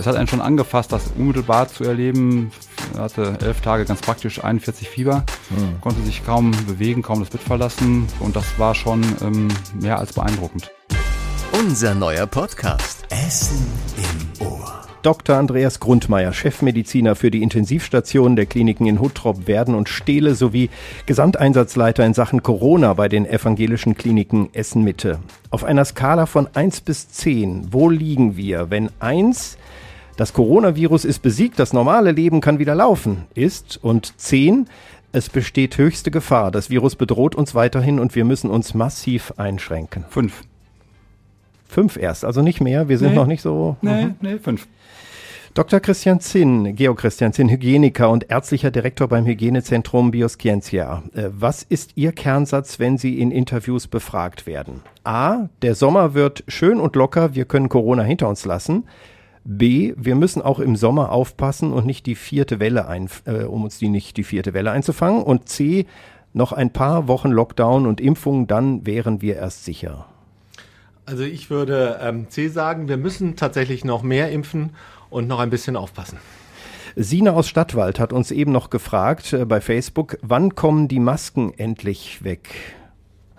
Es hat einen schon angefasst, das unmittelbar zu erleben. Er hatte elf Tage ganz praktisch 41 Fieber, mhm. konnte sich kaum bewegen, kaum das Bett verlassen und das war schon ähm, mehr als beeindruckend. Unser neuer Podcast Essen im Ohr. Dr. Andreas Grundmeier, Chefmediziner für die Intensivstationen der Kliniken in Huttrop, Werden und Steele sowie Gesamteinsatzleiter in Sachen Corona bei den evangelischen Kliniken Essen-Mitte. Auf einer Skala von 1 bis 10, wo liegen wir, wenn 1 das Coronavirus ist besiegt, das normale Leben kann wieder laufen, ist und 10 es besteht höchste Gefahr. Das Virus bedroht uns weiterhin und wir müssen uns massiv einschränken. Fünf. Fünf erst, also nicht mehr. Wir sind nee. noch nicht so. Nee, mhm. nee, fünf. Dr. Christian Zinn, Georg Christian Zinn, Hygieniker und ärztlicher Direktor beim Hygienezentrum Bioscientia. Äh, was ist Ihr Kernsatz, wenn Sie in Interviews befragt werden? A. Der Sommer wird schön und locker, wir können Corona hinter uns lassen. B. Wir müssen auch im Sommer aufpassen und nicht die vierte Welle ein, äh, um uns die nicht die vierte Welle einzufangen. Und C. Noch ein paar Wochen Lockdown und Impfung, dann wären wir erst sicher. Also ich würde ähm, C sagen, wir müssen tatsächlich noch mehr impfen und noch ein bisschen aufpassen. Sina aus Stadtwald hat uns eben noch gefragt äh, bei Facebook, wann kommen die Masken endlich weg?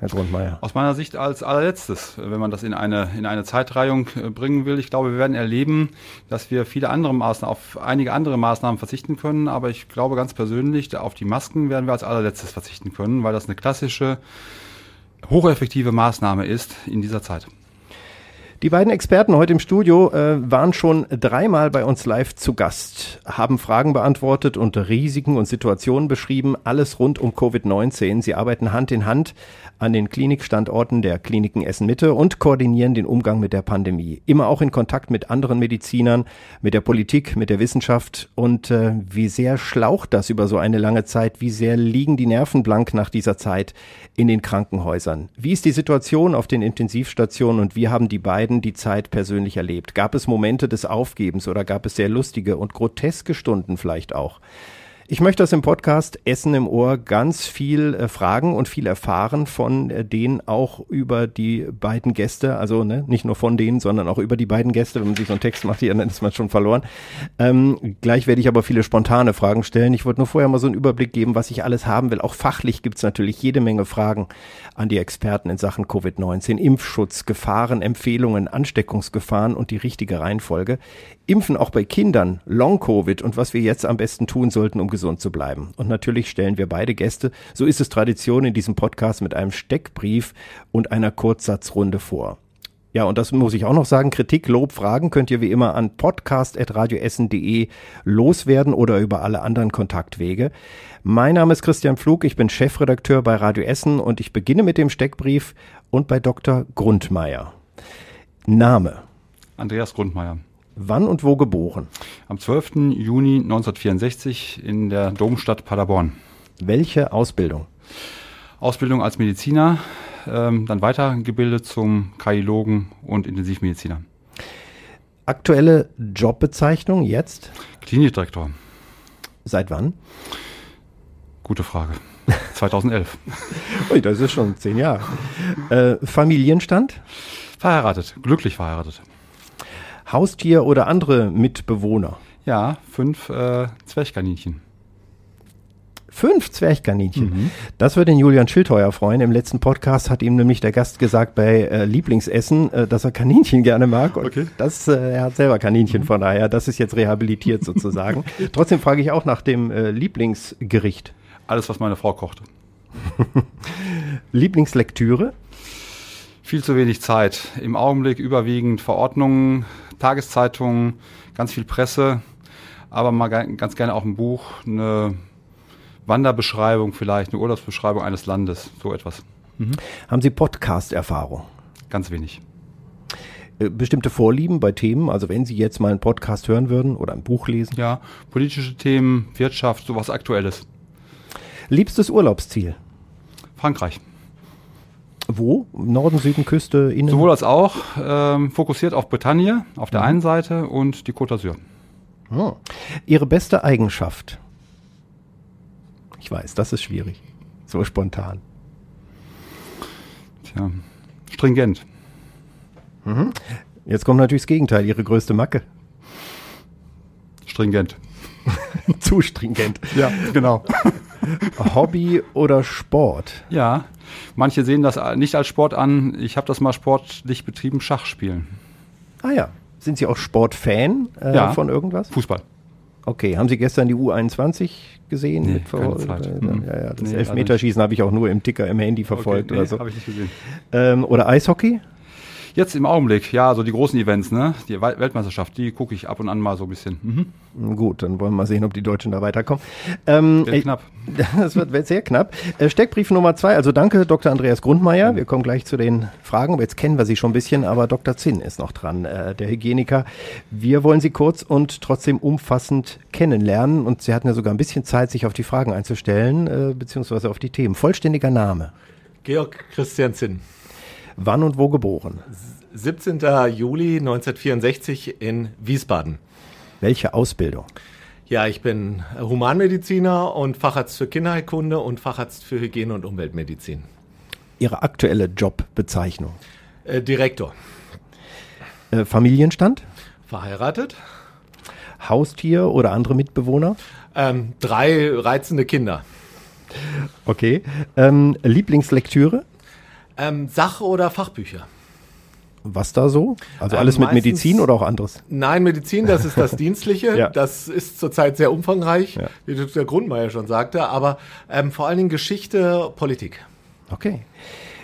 Herr Grundmeier. Aus meiner Sicht als allerletztes, wenn man das in eine, in eine Zeitreihung äh, bringen will. Ich glaube, wir werden erleben, dass wir viele andere Maßnahmen, auf einige andere Maßnahmen verzichten können. Aber ich glaube ganz persönlich, auf die Masken werden wir als allerletztes verzichten können, weil das eine klassische, hocheffektive Maßnahme ist in dieser Zeit. Die beiden Experten heute im Studio äh, waren schon dreimal bei uns live zu Gast, haben Fragen beantwortet und Risiken und Situationen beschrieben, alles rund um Covid-19. Sie arbeiten Hand in Hand an den Klinikstandorten der Kliniken Essen Mitte und koordinieren den Umgang mit der Pandemie. Immer auch in Kontakt mit anderen Medizinern, mit der Politik, mit der Wissenschaft. Und äh, wie sehr schlaucht das über so eine lange Zeit? Wie sehr liegen die Nerven blank nach dieser Zeit in den Krankenhäusern? Wie ist die Situation auf den Intensivstationen und wie haben die beiden die Zeit persönlich erlebt? Gab es Momente des Aufgebens oder gab es sehr lustige und groteske Stunden vielleicht auch? Ich möchte das im Podcast Essen im Ohr ganz viel äh, fragen und viel erfahren von äh, denen auch über die beiden Gäste, also ne, nicht nur von denen, sondern auch über die beiden Gäste. Wenn man sich so einen Text macht, dann ist man schon verloren. Ähm, gleich werde ich aber viele spontane Fragen stellen. Ich wollte nur vorher mal so einen Überblick geben, was ich alles haben will. Auch fachlich gibt es natürlich jede Menge Fragen an die Experten in Sachen Covid-19, Impfschutz, Gefahren, Empfehlungen, Ansteckungsgefahren und die richtige Reihenfolge. Impfen auch bei Kindern, Long-Covid und was wir jetzt am besten tun sollten, um gesund zu bleiben. Und natürlich stellen wir beide Gäste, so ist es Tradition in diesem Podcast, mit einem Steckbrief und einer Kurzsatzrunde vor. Ja, und das muss ich auch noch sagen. Kritik, Lob, Fragen könnt ihr wie immer an podcast.radioessen.de loswerden oder über alle anderen Kontaktwege. Mein Name ist Christian Pflug, ich bin Chefredakteur bei Radio Essen und ich beginne mit dem Steckbrief und bei Dr. Grundmeier. Name. Andreas Grundmeier. Wann und wo geboren? Am 12. Juni 1964 in der Domstadt Paderborn. Welche Ausbildung? Ausbildung als Mediziner, ähm, dann weitergebildet zum Kardiologen und Intensivmediziner. Aktuelle Jobbezeichnung jetzt? Klinikdirektor. Seit wann? Gute Frage. 2011. Ui, das ist schon zehn Jahre. Äh, Familienstand? Verheiratet, glücklich verheiratet. Haustier oder andere Mitbewohner? Ja, fünf äh, Zwerchkaninchen. Fünf Zwerchkaninchen. Mhm. Das würde den Julian Schildheuer freuen. Im letzten Podcast hat ihm nämlich der Gast gesagt bei äh, Lieblingsessen, äh, dass er Kaninchen gerne mag. Und okay. das, äh, er hat selber Kaninchen, mhm. von daher, das ist jetzt rehabilitiert sozusagen. Trotzdem frage ich auch nach dem äh, Lieblingsgericht. Alles, was meine Frau kochte. Lieblingslektüre? Viel zu wenig Zeit. Im Augenblick überwiegend Verordnungen, Tageszeitungen, ganz viel Presse, aber mal ganz gerne auch ein Buch, eine Wanderbeschreibung vielleicht, eine Urlaubsbeschreibung eines Landes, so etwas. Mhm. Haben Sie Podcast-Erfahrung? Ganz wenig. Äh, bestimmte Vorlieben bei Themen, also wenn Sie jetzt mal einen Podcast hören würden oder ein Buch lesen? Ja, politische Themen, Wirtschaft, sowas Aktuelles. Liebstes Urlaubsziel? Frankreich. Wo? Norden, Süden, Küste, Innen? Sowohl als auch. Ähm, fokussiert auf Bretagne auf der mhm. einen Seite und die Côte d'Azur. Oh. Ihre beste Eigenschaft? Ich weiß, das ist schwierig. So spontan. Tja, stringent. Mhm. Jetzt kommt natürlich das Gegenteil, Ihre größte Macke. stringent. Zu stringent. Ja, genau. Hobby oder Sport? Ja, manche sehen das nicht als Sport an. Ich habe das mal sportlich betrieben, Schachspielen. Ah ja. Sind Sie auch Sportfan äh, ja. von irgendwas? Fußball. Okay, haben Sie gestern die U21 gesehen? Nee, mit keine Zeit. Äh, mhm. Ja, ja, das nee, Elfmeterschießen habe ich auch nur im Ticker im Handy verfolgt okay, nee, oder so. habe ich nicht gesehen. Ähm, oder Eishockey? Jetzt im Augenblick, ja, so die großen Events, ne? Die Weltmeisterschaft, die gucke ich ab und an mal so ein bisschen. Mhm. Gut, dann wollen wir mal sehen, ob die Deutschen da weiterkommen. Ähm, wird knapp. Das wird, wird sehr knapp. Äh, Steckbrief Nummer zwei, also danke Dr. Andreas Grundmeier. Wir kommen gleich zu den Fragen. Jetzt kennen wir Sie schon ein bisschen, aber Dr. Zinn ist noch dran, äh, der Hygieniker. Wir wollen Sie kurz und trotzdem umfassend kennenlernen und Sie hatten ja sogar ein bisschen Zeit, sich auf die Fragen einzustellen, äh, beziehungsweise auf die Themen. Vollständiger Name? Georg Christian Zinn. Wann und wo geboren? 17. Juli 1964 in Wiesbaden. Welche Ausbildung? Ja, ich bin Humanmediziner und Facharzt für Kinderheilkunde und Facharzt für Hygiene und Umweltmedizin. Ihre aktuelle Jobbezeichnung? Äh, Direktor. Äh, Familienstand? Verheiratet. Haustier oder andere Mitbewohner? Ähm, drei reizende Kinder. Okay. Ähm, Lieblingslektüre? Ähm, Sach- oder Fachbücher. Was da so? Also alles ähm, mit Medizin oder auch anderes? Nein, Medizin, das ist das Dienstliche. ja. Das ist zurzeit sehr umfangreich, ja. wie der Grundmeier schon sagte, aber ähm, vor allen Dingen Geschichte, Politik. Okay.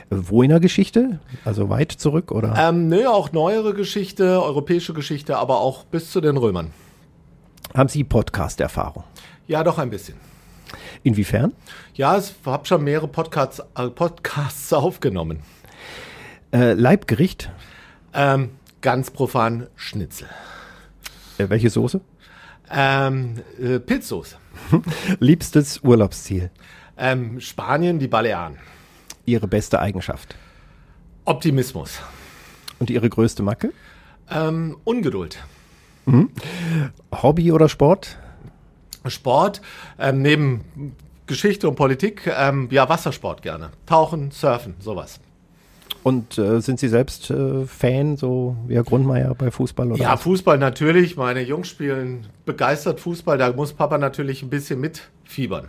Wo in der Geschichte? Also weit zurück oder? Ähm, nö, auch neuere Geschichte, europäische Geschichte, aber auch bis zu den Römern. Haben Sie Podcast-Erfahrung? Ja, doch ein bisschen. Inwiefern? Ja, ich habe schon mehrere Podcasts, äh, Podcasts aufgenommen. Äh, Leibgericht? Ähm, ganz profan Schnitzel. Äh, welche Soße? Ähm, äh, Pilzsoße. Liebstes Urlaubsziel? Ähm, Spanien, die Balearen. Ihre beste Eigenschaft? Optimismus. Und Ihre größte Macke? Ähm, Ungeduld. Mhm. Hobby oder Sport? Sport, ähm, neben Geschichte und Politik, ähm, ja, Wassersport gerne. Tauchen, Surfen, sowas. Und äh, sind Sie selbst äh, Fan, so wie Herr Grundmeier bei Fußball? Oder ja, was? Fußball natürlich. Meine Jungs spielen begeistert Fußball. Da muss Papa natürlich ein bisschen mitfiebern.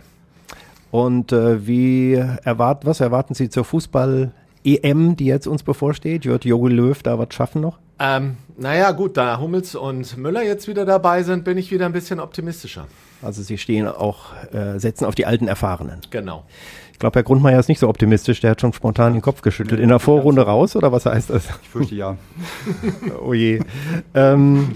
Und äh, wie erwart, was erwarten Sie zur Fußball-EM, die jetzt uns bevorsteht? Wird Jogi Löw da was schaffen noch? Ähm, naja, gut, da Hummels und Müller jetzt wieder dabei sind, bin ich wieder ein bisschen optimistischer. Also Sie stehen auch, äh, setzen auf die alten Erfahrenen. Genau. Ich glaube, Herr Grundmeier ist nicht so optimistisch. Der hat schon spontan den Kopf geschüttelt. In der Vorrunde raus oder was heißt das? Ich fürchte ja. oh je. Ähm,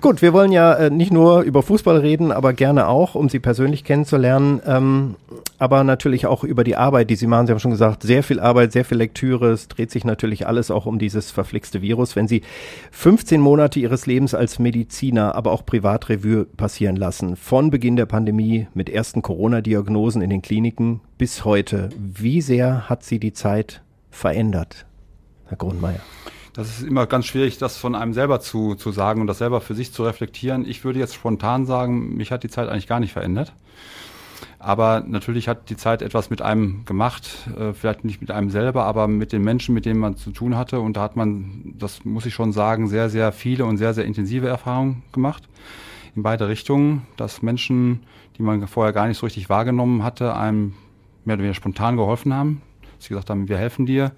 gut, wir wollen ja äh, nicht nur über Fußball reden, aber gerne auch, um Sie persönlich kennenzulernen. Ähm, aber natürlich auch über die Arbeit, die Sie machen. Sie haben schon gesagt, sehr viel Arbeit, sehr viel Lektüre. Es dreht sich natürlich alles auch um dieses verflixte Virus. Wenn Sie 15 Monate Ihres Lebens als Mediziner, aber auch Privatrevue passieren lassen, von Beginn der Pandemie mit ersten Corona-Diagnosen in den Kliniken bis heute, wie sehr hat Sie die Zeit verändert, Herr Grundmeier? Das ist immer ganz schwierig, das von einem selber zu, zu sagen und das selber für sich zu reflektieren. Ich würde jetzt spontan sagen, mich hat die Zeit eigentlich gar nicht verändert. Aber natürlich hat die Zeit etwas mit einem gemacht, äh, vielleicht nicht mit einem selber, aber mit den Menschen, mit denen man zu tun hatte. Und da hat man, das muss ich schon sagen, sehr, sehr viele und sehr, sehr intensive Erfahrungen gemacht. In beide Richtungen, dass Menschen, die man vorher gar nicht so richtig wahrgenommen hatte, einem mehr oder weniger spontan geholfen haben. Sie gesagt haben, wir helfen dir.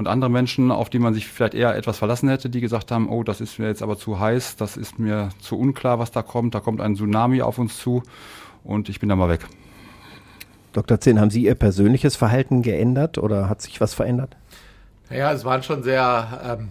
Und andere Menschen, auf die man sich vielleicht eher etwas verlassen hätte, die gesagt haben, oh, das ist mir jetzt aber zu heiß, das ist mir zu unklar, was da kommt, da kommt ein Tsunami auf uns zu und ich bin da mal weg. Dr. Zinn, haben Sie Ihr persönliches Verhalten geändert oder hat sich was verändert? Ja, es waren schon sehr, ähm,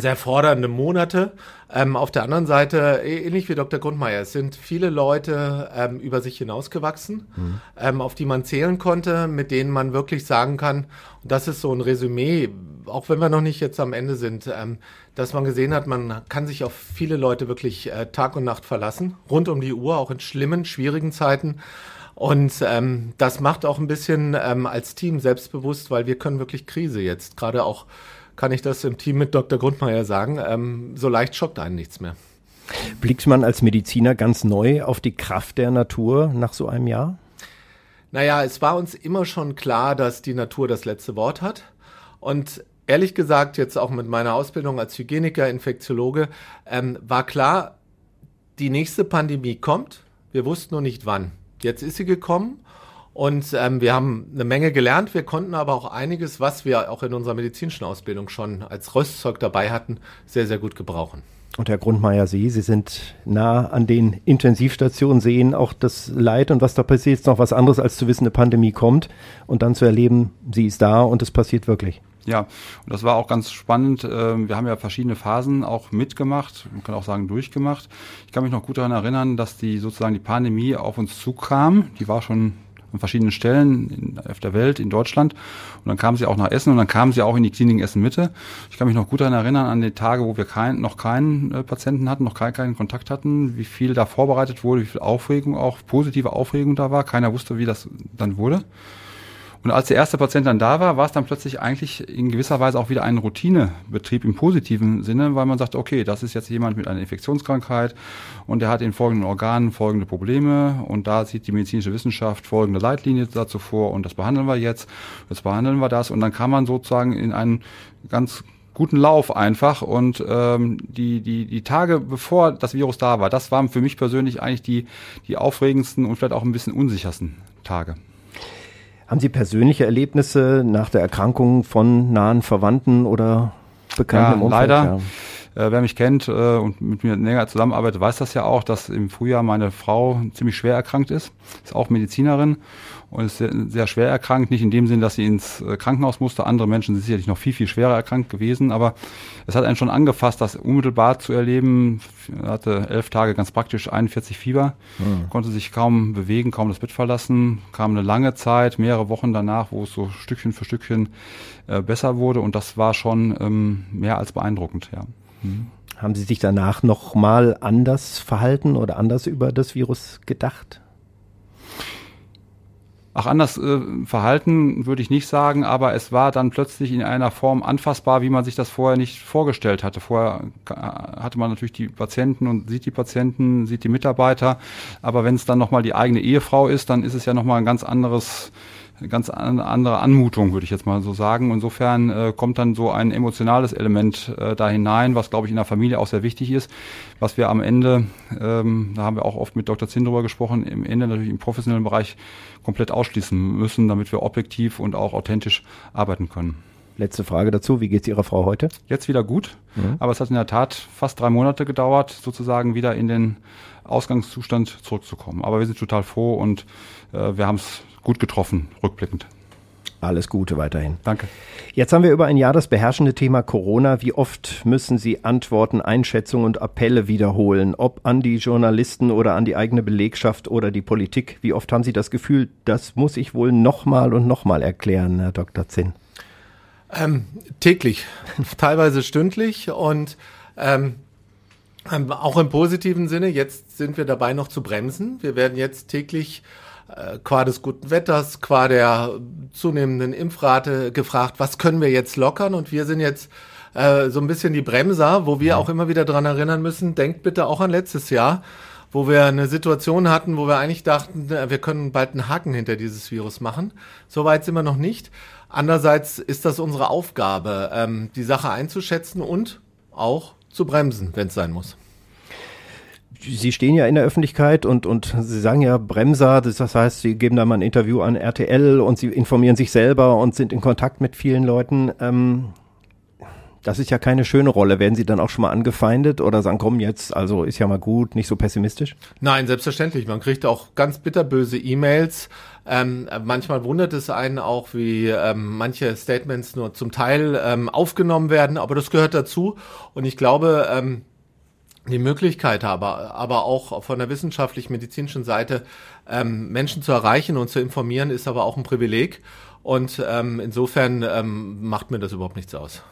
sehr fordernde Monate. Ähm, auf der anderen Seite, ähnlich wie Dr. Grundmeier, es sind viele Leute ähm, über sich hinausgewachsen, mhm. ähm, auf die man zählen konnte, mit denen man wirklich sagen kann, und das ist so ein Resümee, auch wenn wir noch nicht jetzt am Ende sind, ähm, dass man gesehen hat, man kann sich auf viele Leute wirklich äh, Tag und Nacht verlassen, rund um die Uhr, auch in schlimmen, schwierigen Zeiten. Und ähm, das macht auch ein bisschen ähm, als Team selbstbewusst, weil wir können wirklich Krise jetzt. Gerade auch kann ich das im Team mit Dr. Grundmeier sagen. Ähm, so leicht schockt einen nichts mehr. Blickt man als Mediziner ganz neu auf die Kraft der Natur nach so einem Jahr? Naja, es war uns immer schon klar, dass die Natur das letzte Wort hat. Und ehrlich gesagt, jetzt auch mit meiner Ausbildung als Hygieniker, Infektiologe, ähm, war klar, die nächste Pandemie kommt. Wir wussten noch nicht wann. Jetzt ist sie gekommen und ähm, wir haben eine Menge gelernt. Wir konnten aber auch einiges, was wir auch in unserer medizinischen Ausbildung schon als Rüstzeug dabei hatten, sehr, sehr gut gebrauchen. Und Herr Grundmeier, Sie, Sie sind nah an den Intensivstationen, sehen auch das Leid und was da passiert, ist noch was anderes, als zu wissen, eine Pandemie kommt und dann zu erleben, sie ist da und es passiert wirklich. Ja, und das war auch ganz spannend. Ähm, wir haben ja verschiedene Phasen auch mitgemacht, man kann auch sagen durchgemacht. Ich kann mich noch gut daran erinnern, dass die sozusagen die Pandemie auf uns zukam. Die war schon an verschiedenen Stellen in, auf der Welt, in Deutschland. Und dann kam sie auch nach Essen und dann kam sie auch in die Klinik Essen Mitte. Ich kann mich noch gut daran erinnern, an die Tage, wo wir kein, noch keinen äh, Patienten hatten, noch keinen, keinen Kontakt hatten, wie viel da vorbereitet wurde, wie viel Aufregung, auch positive Aufregung da war. Keiner wusste, wie das dann wurde. Und als der erste Patient dann da war, war es dann plötzlich eigentlich in gewisser Weise auch wieder ein Routinebetrieb im positiven Sinne, weil man sagt, okay, das ist jetzt jemand mit einer Infektionskrankheit und der hat in folgenden Organen folgende Probleme und da sieht die medizinische Wissenschaft folgende Leitlinie dazu vor und das behandeln wir jetzt, jetzt behandeln wir das und dann kann man sozusagen in einen ganz guten Lauf einfach und ähm, die, die, die Tage bevor das Virus da war, das waren für mich persönlich eigentlich die, die aufregendsten und vielleicht auch ein bisschen unsichersten Tage. Haben Sie persönliche Erlebnisse nach der Erkrankung von nahen Verwandten oder Bekannten ja, im Umfeld? Leider. Ja. Äh, wer mich kennt äh, und mit mir länger zusammenarbeitet, weiß das ja auch, dass im Frühjahr meine Frau ziemlich schwer erkrankt ist. Ist auch Medizinerin und ist sehr, sehr schwer erkrankt. Nicht in dem Sinn, dass sie ins äh, Krankenhaus musste. Andere Menschen sind sicherlich noch viel, viel schwerer erkrankt gewesen. Aber es hat einen schon angefasst, das unmittelbar zu erleben. Er hatte elf Tage ganz praktisch 41 Fieber, mhm. konnte sich kaum bewegen, kaum das Bett verlassen. Kam eine lange Zeit, mehrere Wochen danach, wo es so Stückchen für Stückchen äh, besser wurde. Und das war schon ähm, mehr als beeindruckend, ja. Mhm. Haben Sie sich danach noch mal anders verhalten oder anders über das Virus gedacht? Ach, anders äh, verhalten würde ich nicht sagen, aber es war dann plötzlich in einer Form anfassbar, wie man sich das vorher nicht vorgestellt hatte. Vorher äh, hatte man natürlich die Patienten und sieht die Patienten, sieht die Mitarbeiter, aber wenn es dann nochmal die eigene Ehefrau ist, dann ist es ja nochmal ein ganz anderes ganz andere Anmutung, würde ich jetzt mal so sagen. Insofern äh, kommt dann so ein emotionales Element äh, da hinein, was, glaube ich, in der Familie auch sehr wichtig ist, was wir am Ende, ähm, da haben wir auch oft mit Dr. Zinn drüber gesprochen, im Ende natürlich im professionellen Bereich komplett ausschließen müssen, damit wir objektiv und auch authentisch arbeiten können. Letzte Frage dazu. Wie geht es Ihrer Frau heute? Jetzt wieder gut. Mhm. Aber es hat in der Tat fast drei Monate gedauert, sozusagen wieder in den Ausgangszustand zurückzukommen. Aber wir sind total froh und äh, wir haben es gut getroffen, rückblickend. Alles Gute weiterhin. Danke. Jetzt haben wir über ein Jahr das beherrschende Thema Corona. Wie oft müssen Sie Antworten, Einschätzungen und Appelle wiederholen? Ob an die Journalisten oder an die eigene Belegschaft oder die Politik? Wie oft haben Sie das Gefühl, das muss ich wohl nochmal und nochmal erklären, Herr Dr. Zinn? Ähm, täglich, teilweise stündlich und ähm, ähm, auch im positiven Sinne. Jetzt sind wir dabei noch zu bremsen. Wir werden jetzt täglich qua des guten Wetters, qua der zunehmenden Impfrate gefragt, was können wir jetzt lockern? Und wir sind jetzt äh, so ein bisschen die Bremser, wo wir ja. auch immer wieder dran erinnern müssen, denkt bitte auch an letztes Jahr, wo wir eine Situation hatten, wo wir eigentlich dachten, äh, wir können bald einen Haken hinter dieses Virus machen. Soweit sind wir noch nicht. Andererseits ist das unsere Aufgabe, ähm, die Sache einzuschätzen und auch zu bremsen, wenn es sein muss. Sie stehen ja in der Öffentlichkeit und, und Sie sagen ja Bremser, das heißt, Sie geben da mal ein Interview an RTL und Sie informieren sich selber und sind in Kontakt mit vielen Leuten. Ähm, das ist ja keine schöne Rolle. Werden Sie dann auch schon mal angefeindet oder sagen, komm jetzt, also ist ja mal gut, nicht so pessimistisch? Nein, selbstverständlich. Man kriegt auch ganz bitterböse E-Mails. Ähm, manchmal wundert es einen auch, wie ähm, manche Statements nur zum Teil ähm, aufgenommen werden, aber das gehört dazu. Und ich glaube, ähm, die Möglichkeit habe, aber auch von der wissenschaftlich-medizinischen Seite ähm, Menschen zu erreichen und zu informieren, ist aber auch ein Privileg. Und ähm, insofern ähm, macht mir das überhaupt nichts aus.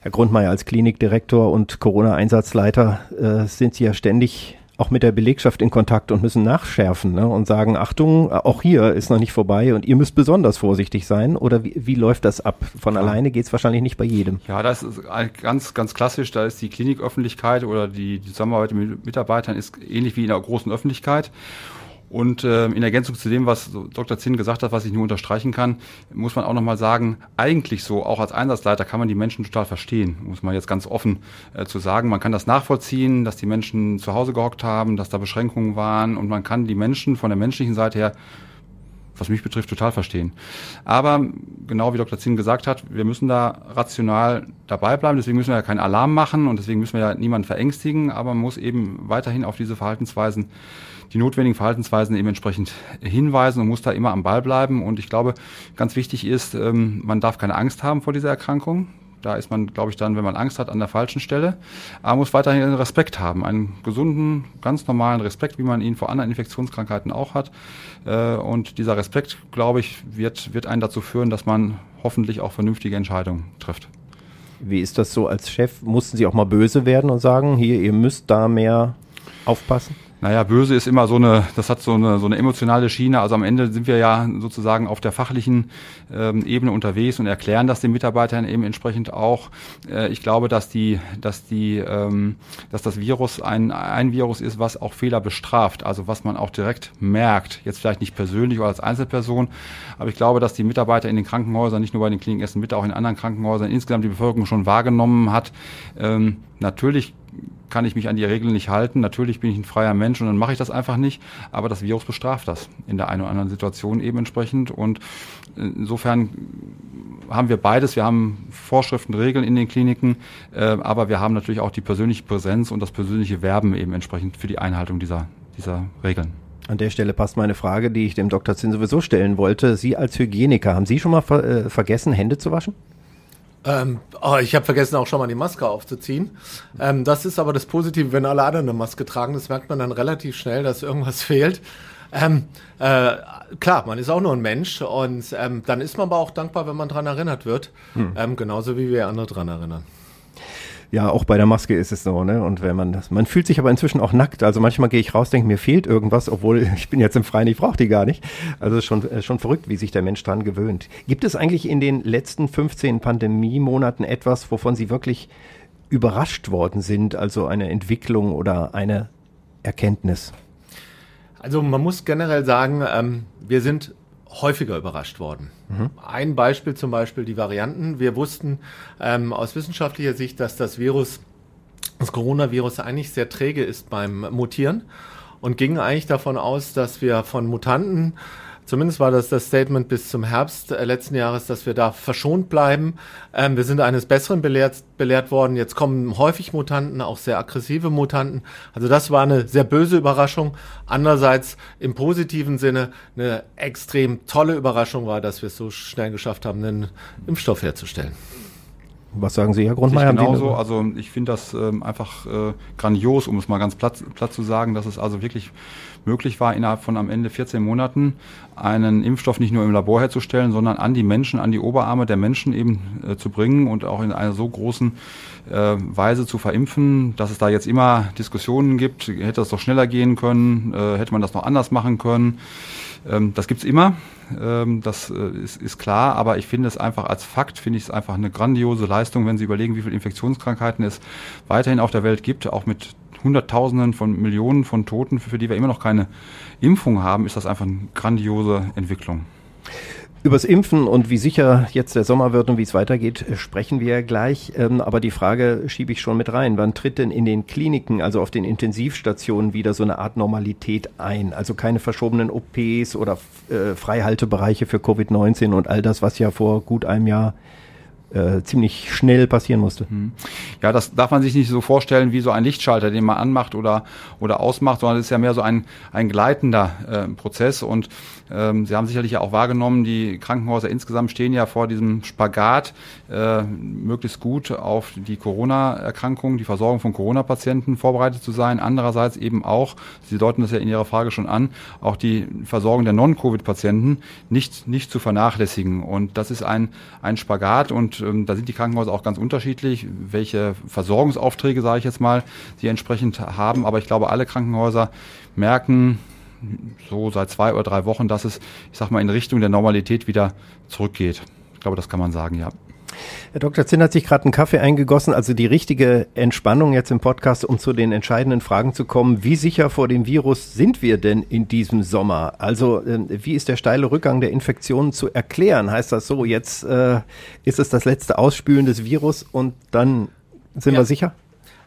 Herr Grundmeier, als Klinikdirektor und Corona-Einsatzleiter äh, sind Sie ja ständig auch mit der Belegschaft in Kontakt und müssen nachschärfen ne, und sagen, Achtung, auch hier ist noch nicht vorbei und ihr müsst besonders vorsichtig sein. Oder wie, wie läuft das ab? Von ja. alleine geht es wahrscheinlich nicht bei jedem. Ja, das ist ganz, ganz klassisch. Da ist die Kliniköffentlichkeit oder die, die Zusammenarbeit mit Mitarbeitern ist ähnlich wie in der großen Öffentlichkeit. Und äh, in Ergänzung zu dem, was Dr. Zinn gesagt hat, was ich nur unterstreichen kann, muss man auch nochmal sagen, eigentlich so, auch als Einsatzleiter kann man die Menschen total verstehen, muss man jetzt ganz offen äh, zu sagen. Man kann das nachvollziehen, dass die Menschen zu Hause gehockt haben, dass da Beschränkungen waren und man kann die Menschen von der menschlichen Seite her was mich betrifft, total verstehen. Aber genau wie Dr. Zinn gesagt hat, wir müssen da rational dabei bleiben. Deswegen müssen wir ja keinen Alarm machen und deswegen müssen wir ja niemanden verängstigen. Aber man muss eben weiterhin auf diese Verhaltensweisen, die notwendigen Verhaltensweisen eben entsprechend hinweisen und muss da immer am Ball bleiben. Und ich glaube, ganz wichtig ist, ähm, man darf keine Angst haben vor dieser Erkrankung. Da ist man, glaube ich, dann, wenn man Angst hat, an der falschen Stelle. Aber muss weiterhin einen Respekt haben, einen gesunden, ganz normalen Respekt, wie man ihn vor anderen Infektionskrankheiten auch hat. Äh, und dieser Respekt, glaube ich, wird, wird einen dazu führen, dass man hoffentlich auch vernünftige Entscheidungen trifft. Wie ist das so als Chef? Mussten Sie auch mal böse werden und sagen, hier, ihr müsst da mehr aufpassen? Naja, böse ist immer so eine, das hat so eine, so eine emotionale Schiene. Also am Ende sind wir ja sozusagen auf der fachlichen ähm, Ebene unterwegs und erklären das den Mitarbeitern eben entsprechend auch. Äh, ich glaube, dass die, dass die, ähm, dass das Virus ein, ein Virus ist, was auch Fehler bestraft. Also was man auch direkt merkt. Jetzt vielleicht nicht persönlich oder als Einzelperson, aber ich glaube, dass die Mitarbeiter in den Krankenhäusern, nicht nur bei den Kliniken Essen Mitte, auch in anderen Krankenhäusern insgesamt die Bevölkerung schon wahrgenommen hat. Ähm, natürlich kann ich mich an die Regeln nicht halten. Natürlich bin ich ein freier Mensch und dann mache ich das einfach nicht. Aber das Virus bestraft das in der einen oder anderen Situation eben entsprechend. Und insofern haben wir beides. Wir haben Vorschriften, Regeln in den Kliniken, äh, aber wir haben natürlich auch die persönliche Präsenz und das persönliche Werben eben entsprechend für die Einhaltung dieser, dieser Regeln. An der Stelle passt meine Frage, die ich dem Dr. Zinn sowieso stellen wollte. Sie als Hygieniker, haben Sie schon mal ver äh, vergessen, Hände zu waschen? Ähm, oh, ich habe vergessen, auch schon mal die Maske aufzuziehen. Ähm, das ist aber das Positive, wenn alle anderen eine Maske tragen. Das merkt man dann relativ schnell, dass irgendwas fehlt. Ähm, äh, klar, man ist auch nur ein Mensch und ähm, dann ist man aber auch dankbar, wenn man dran erinnert wird. Hm. Ähm, genauso wie wir andere dran erinnern. Ja, auch bei der Maske ist es so, ne? Und wenn man das, man fühlt sich aber inzwischen auch nackt. Also manchmal gehe ich raus, denke mir fehlt irgendwas, obwohl ich bin jetzt im Freien, ich brauche die gar nicht. Also schon äh, schon verrückt, wie sich der Mensch dran gewöhnt. Gibt es eigentlich in den letzten 15 Pandemiemonaten etwas, wovon Sie wirklich überrascht worden sind? Also eine Entwicklung oder eine Erkenntnis? Also man muss generell sagen, ähm, wir sind häufiger überrascht worden. Mhm. Ein Beispiel zum Beispiel die Varianten. Wir wussten ähm, aus wissenschaftlicher Sicht, dass das Virus, das Coronavirus eigentlich sehr träge ist beim Mutieren und gingen eigentlich davon aus, dass wir von Mutanten Zumindest war das das Statement bis zum Herbst äh, letzten Jahres, dass wir da verschont bleiben. Ähm, wir sind eines Besseren belehrt, belehrt worden. Jetzt kommen häufig Mutanten, auch sehr aggressive Mutanten. Also das war eine sehr böse Überraschung. Andererseits im positiven Sinne eine extrem tolle Überraschung war, dass wir es so schnell geschafft haben, einen Impfstoff herzustellen. Was sagen Sie, Herr Grundmeier? Genauso, also ich finde das ähm, einfach äh, grandios, um es mal ganz platt, platt zu sagen, dass es also wirklich möglich war, innerhalb von am Ende 14 Monaten einen Impfstoff nicht nur im Labor herzustellen, sondern an die Menschen, an die Oberarme der Menschen eben äh, zu bringen und auch in einer so großen äh, Weise zu verimpfen, dass es da jetzt immer Diskussionen gibt, hätte das doch schneller gehen können, äh, hätte man das noch anders machen können. Ähm, das gibt's immer, ähm, das äh, ist, ist klar, aber ich finde es einfach als Fakt, finde ich es einfach eine grandiose Leistung, wenn Sie überlegen, wie viele Infektionskrankheiten es weiterhin auf der Welt gibt, auch mit Hunderttausenden von Millionen von Toten, für die wir immer noch keine Impfung haben, ist das einfach eine grandiose Entwicklung. Übers Impfen und wie sicher jetzt der Sommer wird und wie es weitergeht, sprechen wir gleich. Ähm, aber die Frage schiebe ich schon mit rein. Wann tritt denn in den Kliniken, also auf den Intensivstationen, wieder so eine Art Normalität ein? Also keine verschobenen OPs oder äh, Freihaltebereiche für Covid-19 und all das, was ja vor gut einem Jahr äh, ziemlich schnell passieren musste. Hm. Ja, das darf man sich nicht so vorstellen wie so ein Lichtschalter, den man anmacht oder, oder ausmacht, sondern es ist ja mehr so ein, ein gleitender äh, Prozess. Und ähm, Sie haben sicherlich ja auch wahrgenommen, die Krankenhäuser insgesamt stehen ja vor diesem Spagat, äh, möglichst gut auf die Corona-Erkrankung, die Versorgung von Corona-Patienten vorbereitet zu sein. Andererseits eben auch, Sie deuten das ja in Ihrer Frage schon an, auch die Versorgung der Non-Covid-Patienten nicht, nicht zu vernachlässigen. Und das ist ein, ein Spagat und ähm, da sind die Krankenhäuser auch ganz unterschiedlich, welche Versorgungsaufträge, sage ich jetzt mal, sie entsprechend haben. Aber ich glaube, alle Krankenhäuser merken so seit zwei oder drei Wochen, dass es, ich sag mal, in Richtung der Normalität wieder zurückgeht. Ich glaube, das kann man sagen, ja. Herr Dr. Zinn hat sich gerade einen Kaffee eingegossen, also die richtige Entspannung jetzt im Podcast, um zu den entscheidenden Fragen zu kommen. Wie sicher vor dem Virus sind wir denn in diesem Sommer? Also äh, wie ist der steile Rückgang der Infektionen zu erklären? Heißt das so, jetzt äh, ist es das letzte Ausspülen des Virus und dann sind ja. wir sicher?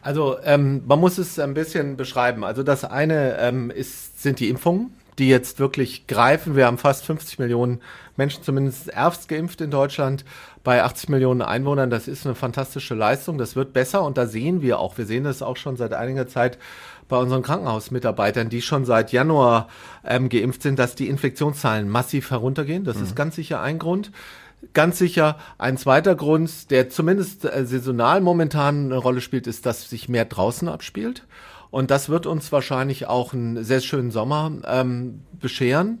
Also ähm, man muss es ein bisschen beschreiben. Also das eine ähm, ist, sind die Impfungen die jetzt wirklich greifen. Wir haben fast 50 Millionen Menschen zumindest erst geimpft in Deutschland bei 80 Millionen Einwohnern. Das ist eine fantastische Leistung. Das wird besser und da sehen wir auch, wir sehen das auch schon seit einiger Zeit bei unseren Krankenhausmitarbeitern, die schon seit Januar ähm, geimpft sind, dass die Infektionszahlen massiv heruntergehen. Das mhm. ist ganz sicher ein Grund. Ganz sicher ein zweiter Grund, der zumindest äh, saisonal momentan eine Rolle spielt, ist, dass sich mehr draußen abspielt. Und das wird uns wahrscheinlich auch einen sehr schönen Sommer ähm, bescheren.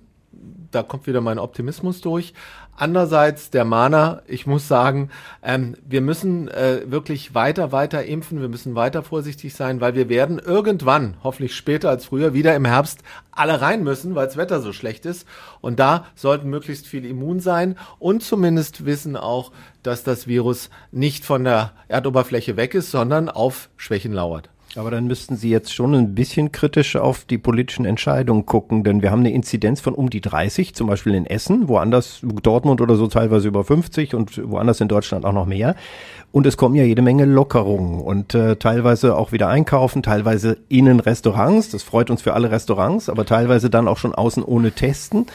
Da kommt wieder mein Optimismus durch. Andererseits der Mahner, ich muss sagen, ähm, wir müssen äh, wirklich weiter, weiter impfen, wir müssen weiter vorsichtig sein, weil wir werden irgendwann, hoffentlich später als früher, wieder im Herbst alle rein müssen, weil das Wetter so schlecht ist. Und da sollten möglichst viele immun sein und zumindest wissen auch, dass das Virus nicht von der Erdoberfläche weg ist, sondern auf Schwächen lauert. Aber dann müssten Sie jetzt schon ein bisschen kritisch auf die politischen Entscheidungen gucken, denn wir haben eine Inzidenz von um die 30, zum Beispiel in Essen, woanders, Dortmund oder so teilweise über 50 und woanders in Deutschland auch noch mehr. Und es kommen ja jede Menge Lockerungen und äh, teilweise auch wieder einkaufen, teilweise innen Restaurants, das freut uns für alle Restaurants, aber teilweise dann auch schon außen ohne Testen.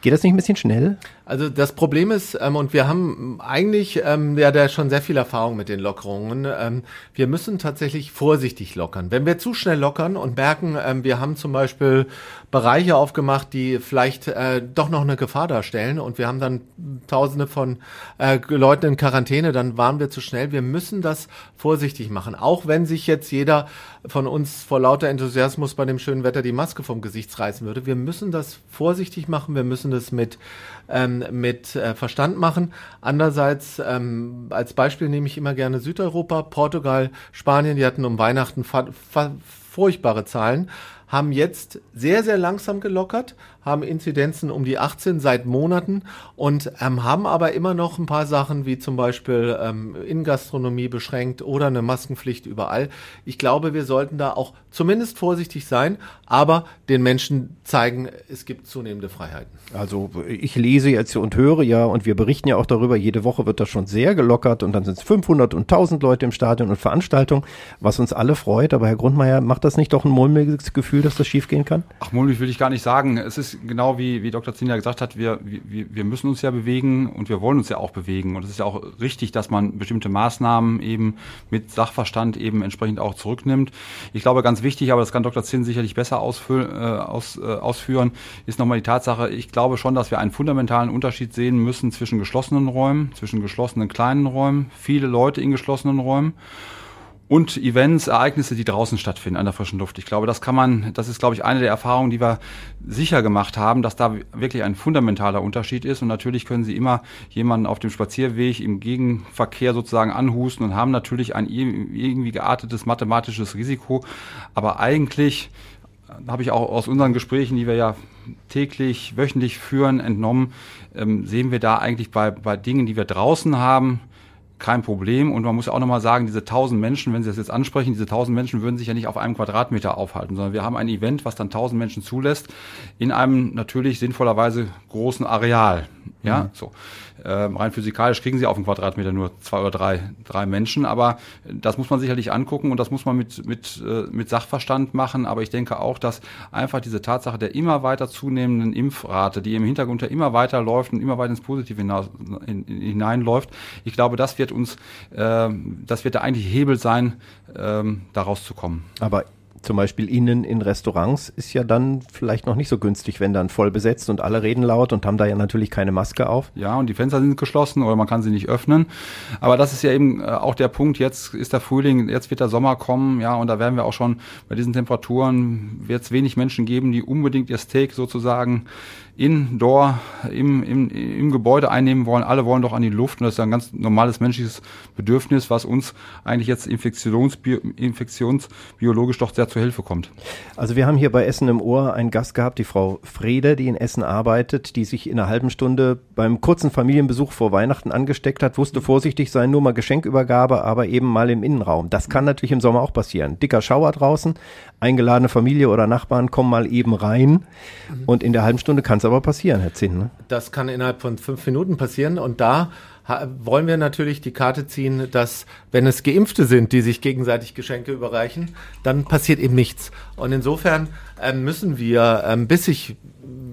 Geht das nicht ein bisschen schnell? Also das Problem ist, ähm, und wir haben eigentlich ähm, ja da schon sehr viel Erfahrung mit den Lockerungen, ähm, wir müssen tatsächlich vorsichtig lockern. Wenn wir zu schnell lockern und merken, ähm, wir haben zum Beispiel Bereiche aufgemacht, die vielleicht äh, doch noch eine Gefahr darstellen und wir haben dann tausende von äh, Leuten in Quarantäne, dann waren wir zu schnell. Wir müssen das vorsichtig machen. Auch wenn sich jetzt jeder von uns vor lauter Enthusiasmus bei dem schönen Wetter die Maske vom Gesicht reißen würde. Wir müssen das vorsichtig machen. Wir müssen das mit ähm, mit äh, Verstand machen. Andererseits, ähm, als Beispiel nehme ich immer gerne Südeuropa, Portugal, Spanien, die hatten um Weihnachten furchtbare Zahlen haben jetzt sehr, sehr langsam gelockert, haben Inzidenzen um die 18 seit Monaten und ähm, haben aber immer noch ein paar Sachen wie zum Beispiel ähm, in Gastronomie beschränkt oder eine Maskenpflicht überall. Ich glaube, wir sollten da auch zumindest vorsichtig sein, aber den Menschen zeigen, es gibt zunehmende Freiheiten. Also ich lese jetzt und höre ja und wir berichten ja auch darüber, jede Woche wird das schon sehr gelockert und dann sind es 500 und 1000 Leute im Stadion und Veranstaltungen, was uns alle freut. Aber Herr Grundmeier, macht das nicht doch ein mulmiges Gefühl, dass das schiefgehen kann? Ach, mulmig will ich gar nicht sagen. Es ist genau wie, wie Dr. Zinja gesagt hat, wir, wir, wir müssen uns ja bewegen und wir wollen uns ja auch bewegen. Und es ist ja auch richtig, dass man bestimmte Maßnahmen eben mit Sachverstand eben entsprechend auch zurücknimmt. Ich glaube, ganz wichtig, aber das kann Dr. Zinn sicherlich besser ausfüllen, äh, aus, äh, ausführen, ist nochmal die Tatsache, ich glaube schon, dass wir einen fundamentalen Unterschied sehen müssen zwischen geschlossenen Räumen, zwischen geschlossenen kleinen Räumen, viele Leute in geschlossenen Räumen und Events, Ereignisse, die draußen stattfinden an der frischen Luft. Ich glaube, das kann man, das ist, glaube ich, eine der Erfahrungen, die wir sicher gemacht haben, dass da wirklich ein fundamentaler Unterschied ist. Und natürlich können Sie immer jemanden auf dem Spazierweg im Gegenverkehr sozusagen anhusten und haben natürlich ein irgendwie geartetes mathematisches Risiko. Aber eigentlich habe ich auch aus unseren Gesprächen, die wir ja täglich, wöchentlich führen, entnommen, ähm, sehen wir da eigentlich bei, bei Dingen, die wir draußen haben, kein Problem. Und man muss auch nochmal sagen, diese 1000 Menschen, wenn Sie das jetzt ansprechen, diese 1000 Menschen würden sich ja nicht auf einem Quadratmeter aufhalten, sondern wir haben ein Event, was dann 1000 Menschen zulässt, in einem natürlich sinnvollerweise großen Areal. Ja, mhm. so. Ähm, rein physikalisch kriegen sie auf einen Quadratmeter nur zwei oder drei, drei Menschen, aber das muss man sicherlich angucken und das muss man mit, mit, äh, mit Sachverstand machen. Aber ich denke auch, dass einfach diese Tatsache der immer weiter zunehmenden Impfrate, die im Hintergrund ja immer weiter läuft und immer weiter ins Positive hinaus, in, in, hineinläuft, ich glaube, das wird uns, äh, das wird der eigentliche Hebel sein, äh, da rauszukommen. Aber zum Beispiel innen in Restaurants ist ja dann vielleicht noch nicht so günstig, wenn dann voll besetzt und alle reden laut und haben da ja natürlich keine Maske auf. Ja, und die Fenster sind geschlossen oder man kann sie nicht öffnen. Aber das ist ja eben äh, auch der Punkt. Jetzt ist der Frühling, jetzt wird der Sommer kommen, ja, und da werden wir auch schon bei diesen Temperaturen wird es wenig Menschen geben, die unbedingt ihr Steak sozusagen indoor im, im, im Gebäude einnehmen wollen. Alle wollen doch an die Luft und das ist ein ganz normales menschliches Bedürfnis, was uns eigentlich jetzt infektionsbi infektionsbiologisch doch sehr zur Hilfe kommt. Also wir haben hier bei Essen im Ohr einen Gast gehabt, die Frau Frede, die in Essen arbeitet, die sich in einer halben Stunde beim kurzen Familienbesuch vor Weihnachten angesteckt hat, wusste vorsichtig sein, nur mal Geschenkübergabe, aber eben mal im Innenraum. Das kann natürlich im Sommer auch passieren. Dicker Schauer draußen, eingeladene Familie oder Nachbarn kommen mal eben rein und in der halben Stunde kann es aber passieren, Herr Zinn. Ne? Das kann innerhalb von fünf Minuten passieren und da wollen wir natürlich die Karte ziehen, dass wenn es Geimpfte sind, die sich gegenseitig Geschenke überreichen, dann passiert eben nichts. Und insofern äh, müssen wir, ähm, bis sich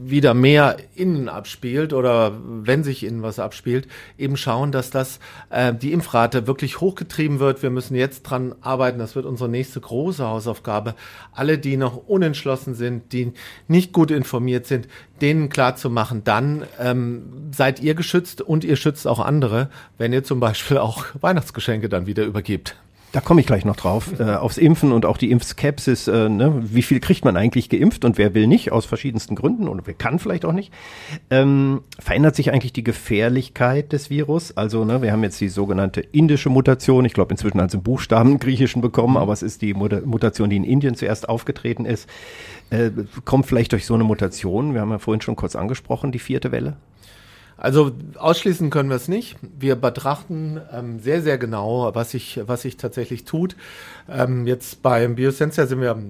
wieder mehr innen abspielt oder wenn sich innen was abspielt, eben schauen, dass das äh, die Impfrate wirklich hochgetrieben wird. Wir müssen jetzt dran arbeiten. Das wird unsere nächste große Hausaufgabe. Alle, die noch unentschlossen sind, die nicht gut informiert sind, denen klar zu machen, dann ähm, seid ihr geschützt und ihr schützt auch andere, wenn ihr zum Beispiel auch Weihnachtsgeschenke dann wieder übergebt. Da komme ich gleich noch drauf, äh, aufs Impfen und auch die Impfskepsis. Äh, ne? Wie viel kriegt man eigentlich geimpft und wer will nicht, aus verschiedensten Gründen und wer kann vielleicht auch nicht. Ähm, verändert sich eigentlich die Gefährlichkeit des Virus? Also ne, wir haben jetzt die sogenannte indische Mutation. Ich glaube, inzwischen hat sie Buchstaben griechischen bekommen, aber es ist die Mutation, die in Indien zuerst aufgetreten ist. Äh, kommt vielleicht durch so eine Mutation, wir haben ja vorhin schon kurz angesprochen, die vierte Welle? Also ausschließen können wir es nicht. Wir betrachten ähm, sehr, sehr genau, was sich, was sich tatsächlich tut. Ähm, jetzt beim Biosensor sind wir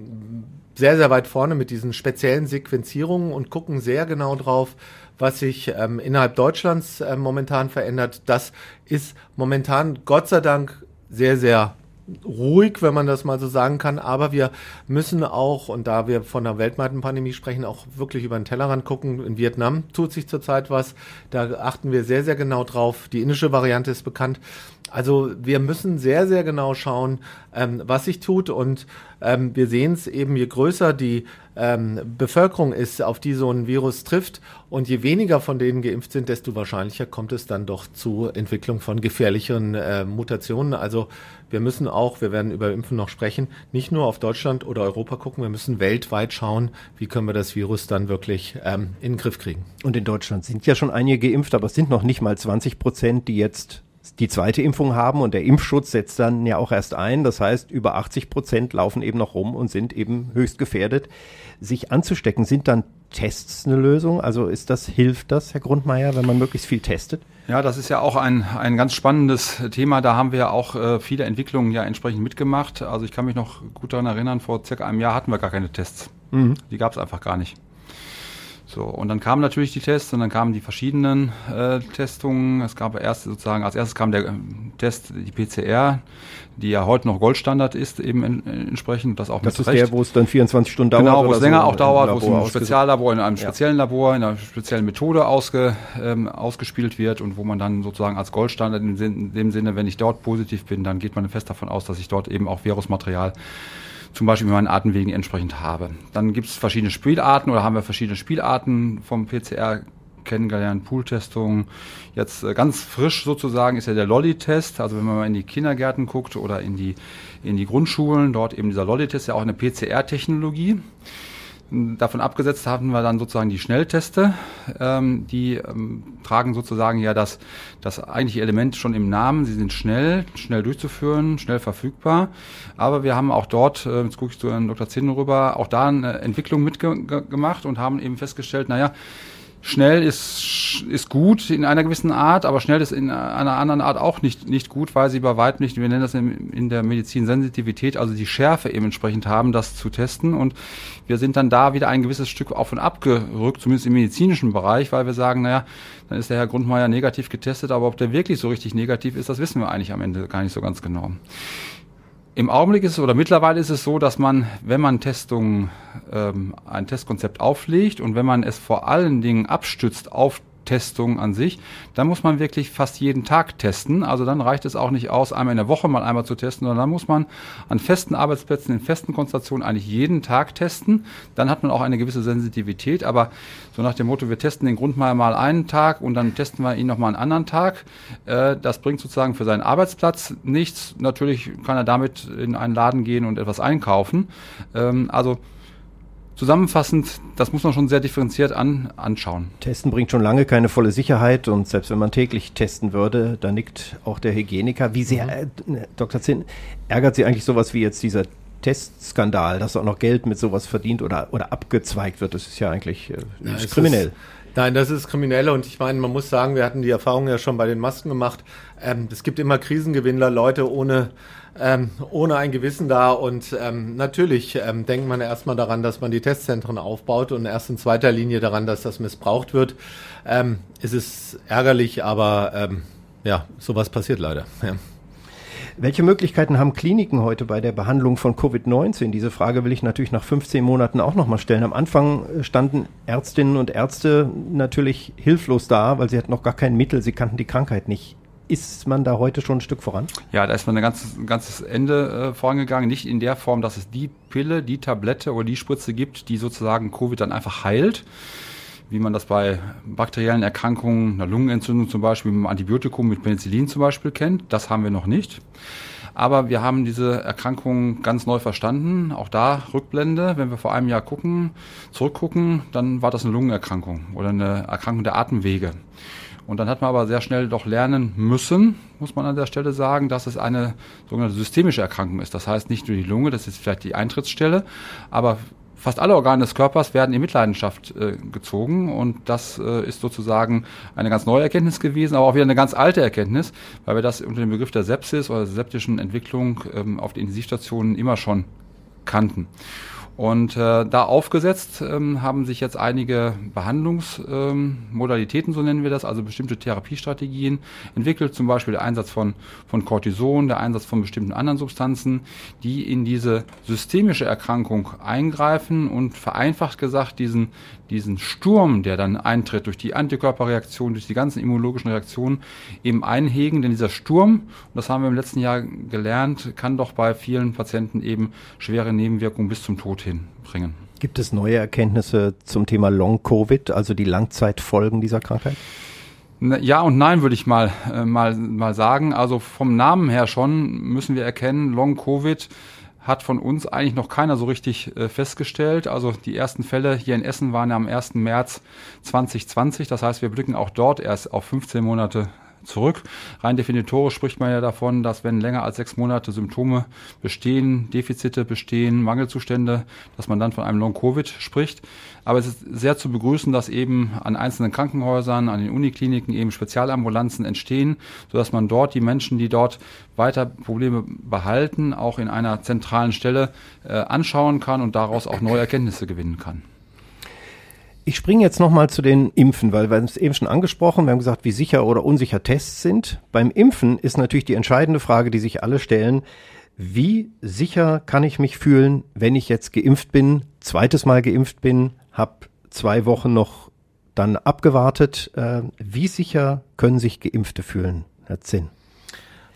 sehr, sehr weit vorne mit diesen speziellen Sequenzierungen und gucken sehr genau drauf, was sich ähm, innerhalb Deutschlands äh, momentan verändert. Das ist momentan Gott sei Dank sehr, sehr ruhig, wenn man das mal so sagen kann. Aber wir müssen auch, und da wir von der weltweiten Pandemie sprechen, auch wirklich über den Tellerrand gucken. In Vietnam tut sich zurzeit was. Da achten wir sehr, sehr genau drauf. Die indische Variante ist bekannt. Also wir müssen sehr, sehr genau schauen, ähm, was sich tut. Und ähm, wir sehen es eben, je größer die ähm, Bevölkerung ist, auf die so ein Virus trifft und je weniger von denen geimpft sind, desto wahrscheinlicher kommt es dann doch zu Entwicklung von gefährlicheren äh, Mutationen. Also wir müssen auch, wir werden über Impfen noch sprechen, nicht nur auf Deutschland oder Europa gucken, wir müssen weltweit schauen, wie können wir das Virus dann wirklich ähm, in den Griff kriegen. Und in Deutschland sind ja schon einige geimpft, aber es sind noch nicht mal 20 Prozent, die jetzt die zweite Impfung haben und der Impfschutz setzt dann ja auch erst ein. Das heißt, über 80 Prozent laufen eben noch rum und sind eben höchst gefährdet, sich anzustecken. Sind dann Tests eine Lösung? Also ist das, hilft das, Herr Grundmeier, wenn man möglichst viel testet? Ja, das ist ja auch ein, ein ganz spannendes Thema. Da haben wir ja auch äh, viele Entwicklungen ja entsprechend mitgemacht. Also ich kann mich noch gut daran erinnern, vor circa einem Jahr hatten wir gar keine Tests. Mhm. Die gab es einfach gar nicht. So, und dann kamen natürlich die Tests und dann kamen die verschiedenen äh, Testungen. Es gab erst sozusagen, als erstes kam der äh, Test, die PCR, die ja heute noch Goldstandard ist, eben in, entsprechend. Das auch das ist Recht. der, wo es dann 24 Stunden dauert. Genau, wo es länger so auch dauert, wo es im Speziallabor, in einem speziellen ja. Labor, in einer speziellen Methode ausge, ähm, ausgespielt wird und wo man dann sozusagen als Goldstandard in, in dem Sinne, wenn ich dort positiv bin, dann geht man fest davon aus, dass ich dort eben auch Virusmaterial zum Beispiel mit meinen Atemwegen entsprechend habe. Dann gibt es verschiedene Spielarten oder haben wir verschiedene Spielarten vom PCR kennengelernt, Pooltestungen. Jetzt äh, ganz frisch sozusagen ist ja der Lolli-Test. Also wenn man mal in die Kindergärten guckt oder in die, in die Grundschulen, dort eben dieser Lolli-Test, ja auch eine PCR-Technologie. Davon abgesetzt haben wir dann sozusagen die Schnellteste. Ähm, die ähm, tragen sozusagen ja das, das eigentliche Element schon im Namen. Sie sind schnell, schnell durchzuführen, schnell verfügbar. Aber wir haben auch dort, äh, jetzt gucke ich zu Herrn Dr. Zinn rüber, auch da eine Entwicklung mitgemacht und haben eben festgestellt, naja, Schnell ist, ist gut in einer gewissen Art, aber schnell ist in einer anderen Art auch nicht, nicht gut, weil sie bei weitem nicht, wir nennen das in, der Medizin Sensitivität, also die Schärfe eben entsprechend haben, das zu testen. Und wir sind dann da wieder ein gewisses Stück auf und ab gerückt, zumindest im medizinischen Bereich, weil wir sagen, naja, dann ist der Herr Grundmeier negativ getestet, aber ob der wirklich so richtig negativ ist, das wissen wir eigentlich am Ende gar nicht so ganz genau. Im Augenblick ist es oder mittlerweile ist es so, dass man, wenn man Testungen, ähm, ein Testkonzept auflegt und wenn man es vor allen Dingen abstützt auf Testung an sich, dann muss man wirklich fast jeden Tag testen. Also dann reicht es auch nicht aus, einmal in der Woche mal einmal zu testen, sondern dann muss man an festen Arbeitsplätzen, in festen Konzentrationen eigentlich jeden Tag testen. Dann hat man auch eine gewisse Sensitivität. Aber so nach dem Motto, wir testen den Grundmeier mal einen Tag und dann testen wir ihn noch mal einen anderen Tag, äh, das bringt sozusagen für seinen Arbeitsplatz nichts. Natürlich kann er damit in einen Laden gehen und etwas einkaufen. Ähm, also Zusammenfassend, das muss man schon sehr differenziert an, anschauen. Testen bringt schon lange keine volle Sicherheit und selbst wenn man täglich testen würde, da nickt auch der Hygieniker. Wie sehr, mhm. äh, Dr. Zinn, ärgert Sie eigentlich sowas wie jetzt dieser Testskandal, dass auch noch Geld mit sowas verdient oder, oder abgezweigt wird. Das ist ja eigentlich äh, ja, ist kriminell. Ist, nein, das ist kriminell und ich meine, man muss sagen, wir hatten die Erfahrung ja schon bei den Masken gemacht. Ähm, es gibt immer Krisengewinnler, Leute ohne ähm, ohne ein Gewissen da. Und ähm, natürlich ähm, denkt man erstmal daran, dass man die Testzentren aufbaut und erst in zweiter Linie daran, dass das missbraucht wird. Ähm, es ist ärgerlich, aber ähm, ja, sowas passiert leider. Ja. Welche Möglichkeiten haben Kliniken heute bei der Behandlung von Covid-19? Diese Frage will ich natürlich nach 15 Monaten auch nochmal stellen. Am Anfang standen Ärztinnen und Ärzte natürlich hilflos da, weil sie hatten noch gar kein Mittel, sie kannten die Krankheit nicht. Ist man da heute schon ein Stück voran? Ja, da ist man ein ganzes, ein ganzes Ende äh, vorangegangen. Nicht in der Form, dass es die Pille, die Tablette oder die Spritze gibt, die sozusagen Covid dann einfach heilt wie man das bei bakteriellen Erkrankungen, einer Lungenentzündung zum Beispiel, mit einem Antibiotikum, mit Penicillin zum Beispiel kennt. Das haben wir noch nicht. Aber wir haben diese Erkrankung ganz neu verstanden. Auch da Rückblende. Wenn wir vor einem Jahr gucken, zurückgucken, dann war das eine Lungenerkrankung oder eine Erkrankung der Atemwege. Und dann hat man aber sehr schnell doch lernen müssen, muss man an der Stelle sagen, dass es eine sogenannte systemische Erkrankung ist. Das heißt nicht nur die Lunge, das ist vielleicht die Eintrittsstelle, aber fast alle Organe des Körpers werden in Mitleidenschaft äh, gezogen und das äh, ist sozusagen eine ganz neue Erkenntnis gewesen, aber auch wieder eine ganz alte Erkenntnis, weil wir das unter dem Begriff der Sepsis oder der septischen Entwicklung ähm, auf den Intensivstationen immer schon kannten. Und äh, da aufgesetzt ähm, haben sich jetzt einige Behandlungsmodalitäten, ähm, so nennen wir das, also bestimmte Therapiestrategien entwickelt, zum Beispiel der Einsatz von, von Cortison, der Einsatz von bestimmten anderen Substanzen, die in diese systemische Erkrankung eingreifen und vereinfacht gesagt diesen, diesen Sturm, der dann eintritt durch die Antikörperreaktion, durch die ganzen immunologischen Reaktionen, eben einhegen. Denn dieser Sturm, das haben wir im letzten Jahr gelernt, kann doch bei vielen Patienten eben schwere Nebenwirkungen bis zum Tod hinbringen. Gibt es neue Erkenntnisse zum Thema Long-Covid, also die Langzeitfolgen dieser Krankheit? Ja und nein würde ich mal, äh, mal, mal sagen. Also vom Namen her schon müssen wir erkennen, Long-Covid hat von uns eigentlich noch keiner so richtig äh, festgestellt. Also die ersten Fälle hier in Essen waren ja am 1. März 2020. Das heißt, wir blicken auch dort erst auf 15 Monate zurück. Rein definitorisch spricht man ja davon, dass wenn länger als sechs Monate Symptome bestehen, Defizite bestehen, Mangelzustände, dass man dann von einem Long-Covid spricht. Aber es ist sehr zu begrüßen, dass eben an einzelnen Krankenhäusern, an den Unikliniken eben Spezialambulanzen entstehen, sodass man dort die Menschen, die dort weiter Probleme behalten, auch in einer zentralen Stelle äh, anschauen kann und daraus auch neue Erkenntnisse gewinnen kann. Ich springe jetzt nochmal zu den Impfen, weil wir haben es eben schon angesprochen, wir haben gesagt, wie sicher oder unsicher Tests sind. Beim Impfen ist natürlich die entscheidende Frage, die sich alle stellen, wie sicher kann ich mich fühlen, wenn ich jetzt geimpft bin, zweites Mal geimpft bin, habe zwei Wochen noch dann abgewartet. Äh, wie sicher können sich Geimpfte fühlen, Herr Zinn?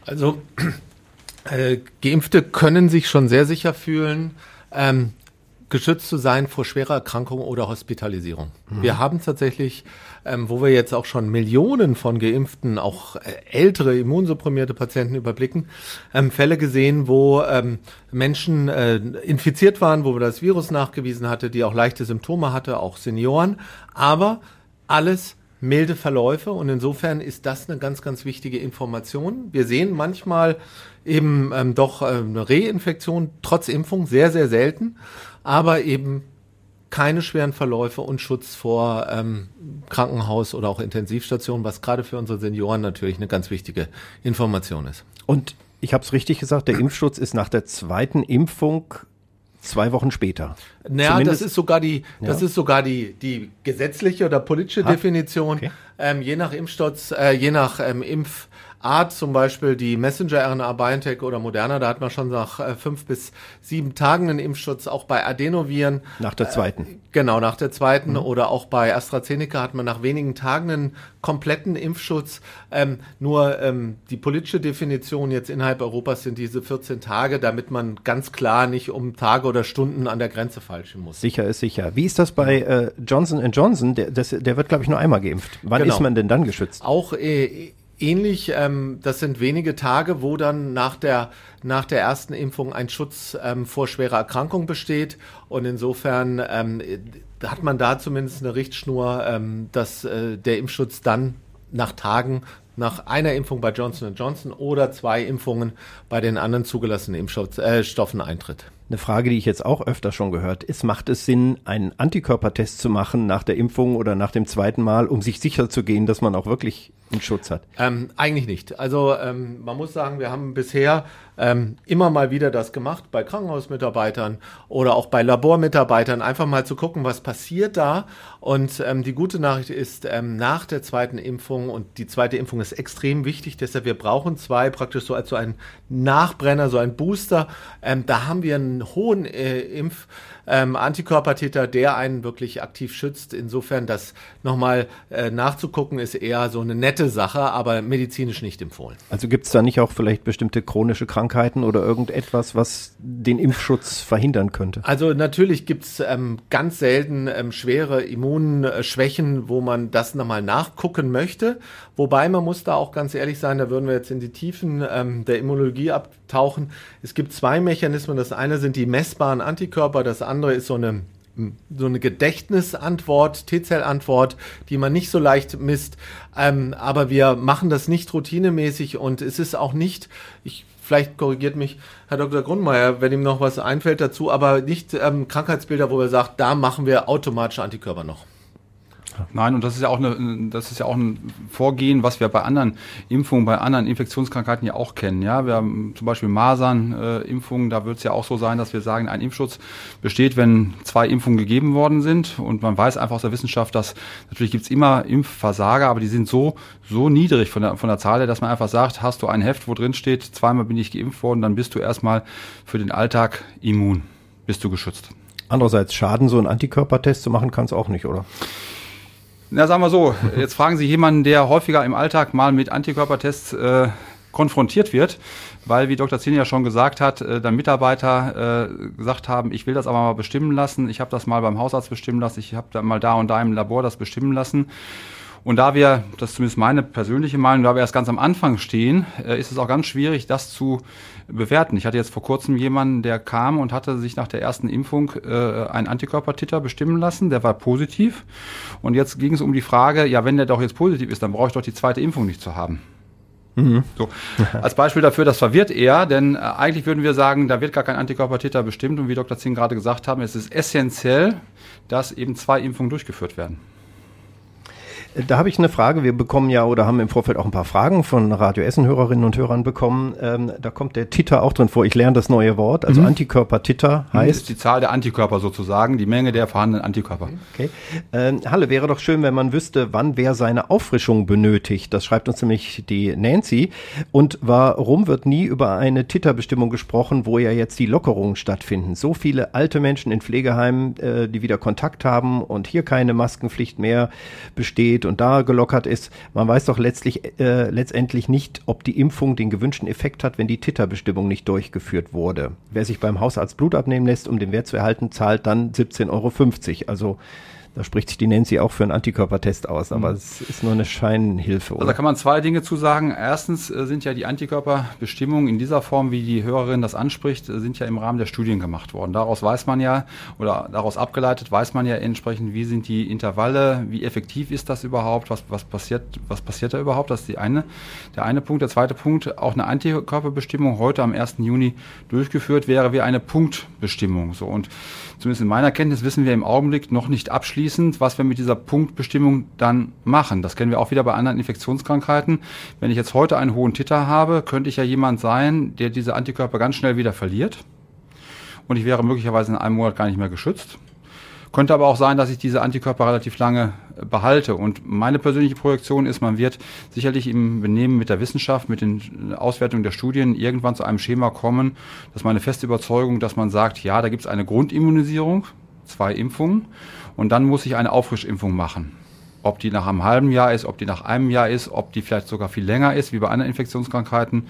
Also äh, Geimpfte können sich schon sehr sicher fühlen. Ähm, geschützt zu sein vor schwerer Erkrankung oder Hospitalisierung. Mhm. Wir haben tatsächlich, ähm, wo wir jetzt auch schon Millionen von geimpften, auch äh, ältere immunsupprimierte Patienten überblicken, ähm, Fälle gesehen, wo ähm, Menschen äh, infiziert waren, wo man das Virus nachgewiesen hatte, die auch leichte Symptome hatte, auch Senioren, aber alles milde Verläufe und insofern ist das eine ganz, ganz wichtige Information. Wir sehen manchmal eben ähm, doch äh, eine Reinfektion trotz Impfung, sehr, sehr selten aber eben keine schweren Verläufe und Schutz vor ähm, Krankenhaus oder auch Intensivstation, was gerade für unsere Senioren natürlich eine ganz wichtige Information ist. Und ich habe es richtig gesagt, der Impfschutz ist nach der zweiten Impfung zwei Wochen später. Naja, Zumindest, das ist sogar die, das ja. ist sogar die, die gesetzliche oder politische ha? Definition. Okay. Ähm, je nach Impfschutz, äh, je nach ähm, Impf Art, zum Beispiel die Messenger-RNA BioNTech oder Moderna, da hat man schon nach äh, fünf bis sieben Tagen einen Impfschutz, auch bei Adenoviren. Nach der zweiten. Äh, genau, nach der zweiten. Mhm. Oder auch bei AstraZeneca hat man nach wenigen Tagen einen kompletten Impfschutz. Ähm, nur ähm, die politische Definition jetzt innerhalb Europas sind diese 14 Tage, damit man ganz klar nicht um Tage oder Stunden an der Grenze falschen muss. Sicher ist sicher. Wie ist das bei äh, Johnson Johnson? Der, das, der wird, glaube ich, nur einmal geimpft. Wann genau. ist man denn dann geschützt? Auch äh, ähnlich. Ähm, das sind wenige Tage, wo dann nach der, nach der ersten Impfung ein Schutz ähm, vor schwerer Erkrankung besteht. Und insofern ähm, hat man da zumindest eine Richtschnur, ähm, dass äh, der Impfschutz dann nach Tagen nach einer Impfung bei Johnson Johnson oder zwei Impfungen bei den anderen zugelassenen Impfstoffen äh, eintritt. Eine Frage, die ich jetzt auch öfter schon gehört ist, macht es Sinn, einen Antikörpertest zu machen nach der Impfung oder nach dem zweiten Mal, um sich sicher zu gehen, dass man auch wirklich einen Schutz hat? Ähm, eigentlich nicht. Also ähm, man muss sagen, wir haben bisher ähm, immer mal wieder das gemacht bei Krankenhausmitarbeitern oder auch bei Labormitarbeitern, einfach mal zu gucken, was passiert da. Und ähm, die gute Nachricht ist, ähm, nach der zweiten Impfung, und die zweite Impfung ist extrem wichtig, deshalb wir brauchen zwei praktisch so als so ein Nachbrenner, so ein Booster. Ähm, da haben wir einen hohen äh, Impf ähm, Antikörpertäter, der einen wirklich aktiv schützt. Insofern das nochmal äh, nachzugucken, ist eher so eine nette Sache, aber medizinisch nicht empfohlen. Also gibt es da nicht auch vielleicht bestimmte chronische Krankheiten oder irgendetwas, was den Impfschutz verhindern könnte? Also natürlich gibt es ähm, ganz selten ähm, schwere Immunschwächen, wo man das nochmal nachgucken möchte. Wobei man muss da auch ganz ehrlich sein, da würden wir jetzt in die Tiefen ähm, der Immunologie abtauchen. Es gibt zwei Mechanismen. Das eine sind die messbaren Antikörper, das andere ist so eine so eine Gedächtnisantwort, T-Zell-Antwort, die man nicht so leicht misst. Ähm, aber wir machen das nicht routinemäßig und es ist auch nicht, ich vielleicht korrigiert mich Herr Dr. Grundmeier, wenn ihm noch was einfällt dazu, aber nicht ähm, Krankheitsbilder, wo wir sagen, da machen wir automatische Antikörper noch. Nein, und das ist ja auch eine, das ist ja auch ein Vorgehen, was wir bei anderen Impfungen, bei anderen Infektionskrankheiten ja auch kennen. Ja, wir haben zum Beispiel Masern-Impfungen, da wird es ja auch so sein, dass wir sagen, ein Impfschutz besteht, wenn zwei Impfungen gegeben worden sind. Und man weiß einfach aus der Wissenschaft, dass natürlich gibt es immer Impfversager, aber die sind so, so niedrig von der, von der Zahl her, dass man einfach sagt, hast du ein Heft, wo drin steht, zweimal bin ich geimpft worden, dann bist du erstmal für den Alltag immun, bist du geschützt. Andererseits Schaden, so einen Antikörpertest zu machen, kann es auch nicht, oder? Na, sagen wir so, jetzt fragen Sie jemanden, der häufiger im Alltag mal mit Antikörpertests äh, konfrontiert wird, weil, wie Dr. Zinn ja schon gesagt hat, äh, dann Mitarbeiter äh, gesagt haben, ich will das aber mal bestimmen lassen, ich habe das mal beim Hausarzt bestimmen lassen, ich habe mal da und da im Labor das bestimmen lassen. Und da wir, das ist zumindest meine persönliche Meinung, da wir erst ganz am Anfang stehen, äh, ist es auch ganz schwierig, das zu bewerten. Ich hatte jetzt vor kurzem jemanden, der kam und hatte sich nach der ersten Impfung äh, einen Antikörpertitter bestimmen lassen, der war positiv. Und jetzt ging es um die Frage, ja, wenn der doch jetzt positiv ist, dann brauche ich doch die zweite Impfung nicht zu haben. Mhm. So. Als Beispiel dafür, das verwirrt eher, denn äh, eigentlich würden wir sagen, da wird gar kein Antikörpertitter bestimmt und wie Dr. Zing gerade gesagt haben, es ist essentiell, dass eben zwei Impfungen durchgeführt werden. Da habe ich eine Frage. Wir bekommen ja oder haben im Vorfeld auch ein paar Fragen von Radio Essen Hörerinnen und Hörern bekommen. Ähm, da kommt der Titer auch drin vor. Ich lerne das neue Wort. Also mhm. Antikörper-Titer heißt. Das ist die Zahl der Antikörper sozusagen, die Menge der vorhandenen Antikörper. Okay. Ähm, Halle, wäre doch schön, wenn man wüsste, wann wer seine Auffrischung benötigt. Das schreibt uns nämlich die Nancy. Und warum wird nie über eine Titerbestimmung gesprochen, wo ja jetzt die Lockerungen stattfinden? So viele alte Menschen in Pflegeheimen, äh, die wieder Kontakt haben und hier keine Maskenpflicht mehr besteht und da gelockert ist. Man weiß doch letztlich, äh, letztendlich nicht, ob die Impfung den gewünschten Effekt hat, wenn die Titerbestimmung nicht durchgeführt wurde. Wer sich beim Hausarzt Blut abnehmen lässt, um den Wert zu erhalten, zahlt dann 17,50 Euro. Also da spricht sich die Nancy auch für einen Antikörpertest aus, aber mhm. es ist nur eine Scheinhilfe. Oder? Also da kann man zwei Dinge zu sagen. Erstens äh, sind ja die Antikörperbestimmungen in dieser Form, wie die Hörerin das anspricht, äh, sind ja im Rahmen der Studien gemacht worden. Daraus weiß man ja, oder daraus abgeleitet weiß man ja entsprechend, wie sind die Intervalle, wie effektiv ist das überhaupt, was, was, passiert, was passiert da überhaupt. Das ist die eine, der eine Punkt. Der zweite Punkt, auch eine Antikörperbestimmung heute am 1. Juni durchgeführt wäre wie eine Punktbestimmung. So und zumindest in meiner Kenntnis wissen wir im Augenblick noch nicht abschließend, was wir mit dieser Punktbestimmung dann machen. Das kennen wir auch wieder bei anderen Infektionskrankheiten. Wenn ich jetzt heute einen hohen Titer habe, könnte ich ja jemand sein, der diese Antikörper ganz schnell wieder verliert. Und ich wäre möglicherweise in einem Monat gar nicht mehr geschützt. Könnte aber auch sein, dass ich diese Antikörper relativ lange äh, behalte. Und meine persönliche Projektion ist, man wird sicherlich im Benehmen mit der Wissenschaft, mit den Auswertungen der Studien irgendwann zu einem Schema kommen. Das ist meine feste Überzeugung, dass man sagt, ja, da gibt es eine Grundimmunisierung, zwei Impfungen, und dann muss ich eine Auffrischimpfung machen. Ob die nach einem halben Jahr ist, ob die nach einem Jahr ist, ob die vielleicht sogar viel länger ist, wie bei anderen Infektionskrankheiten.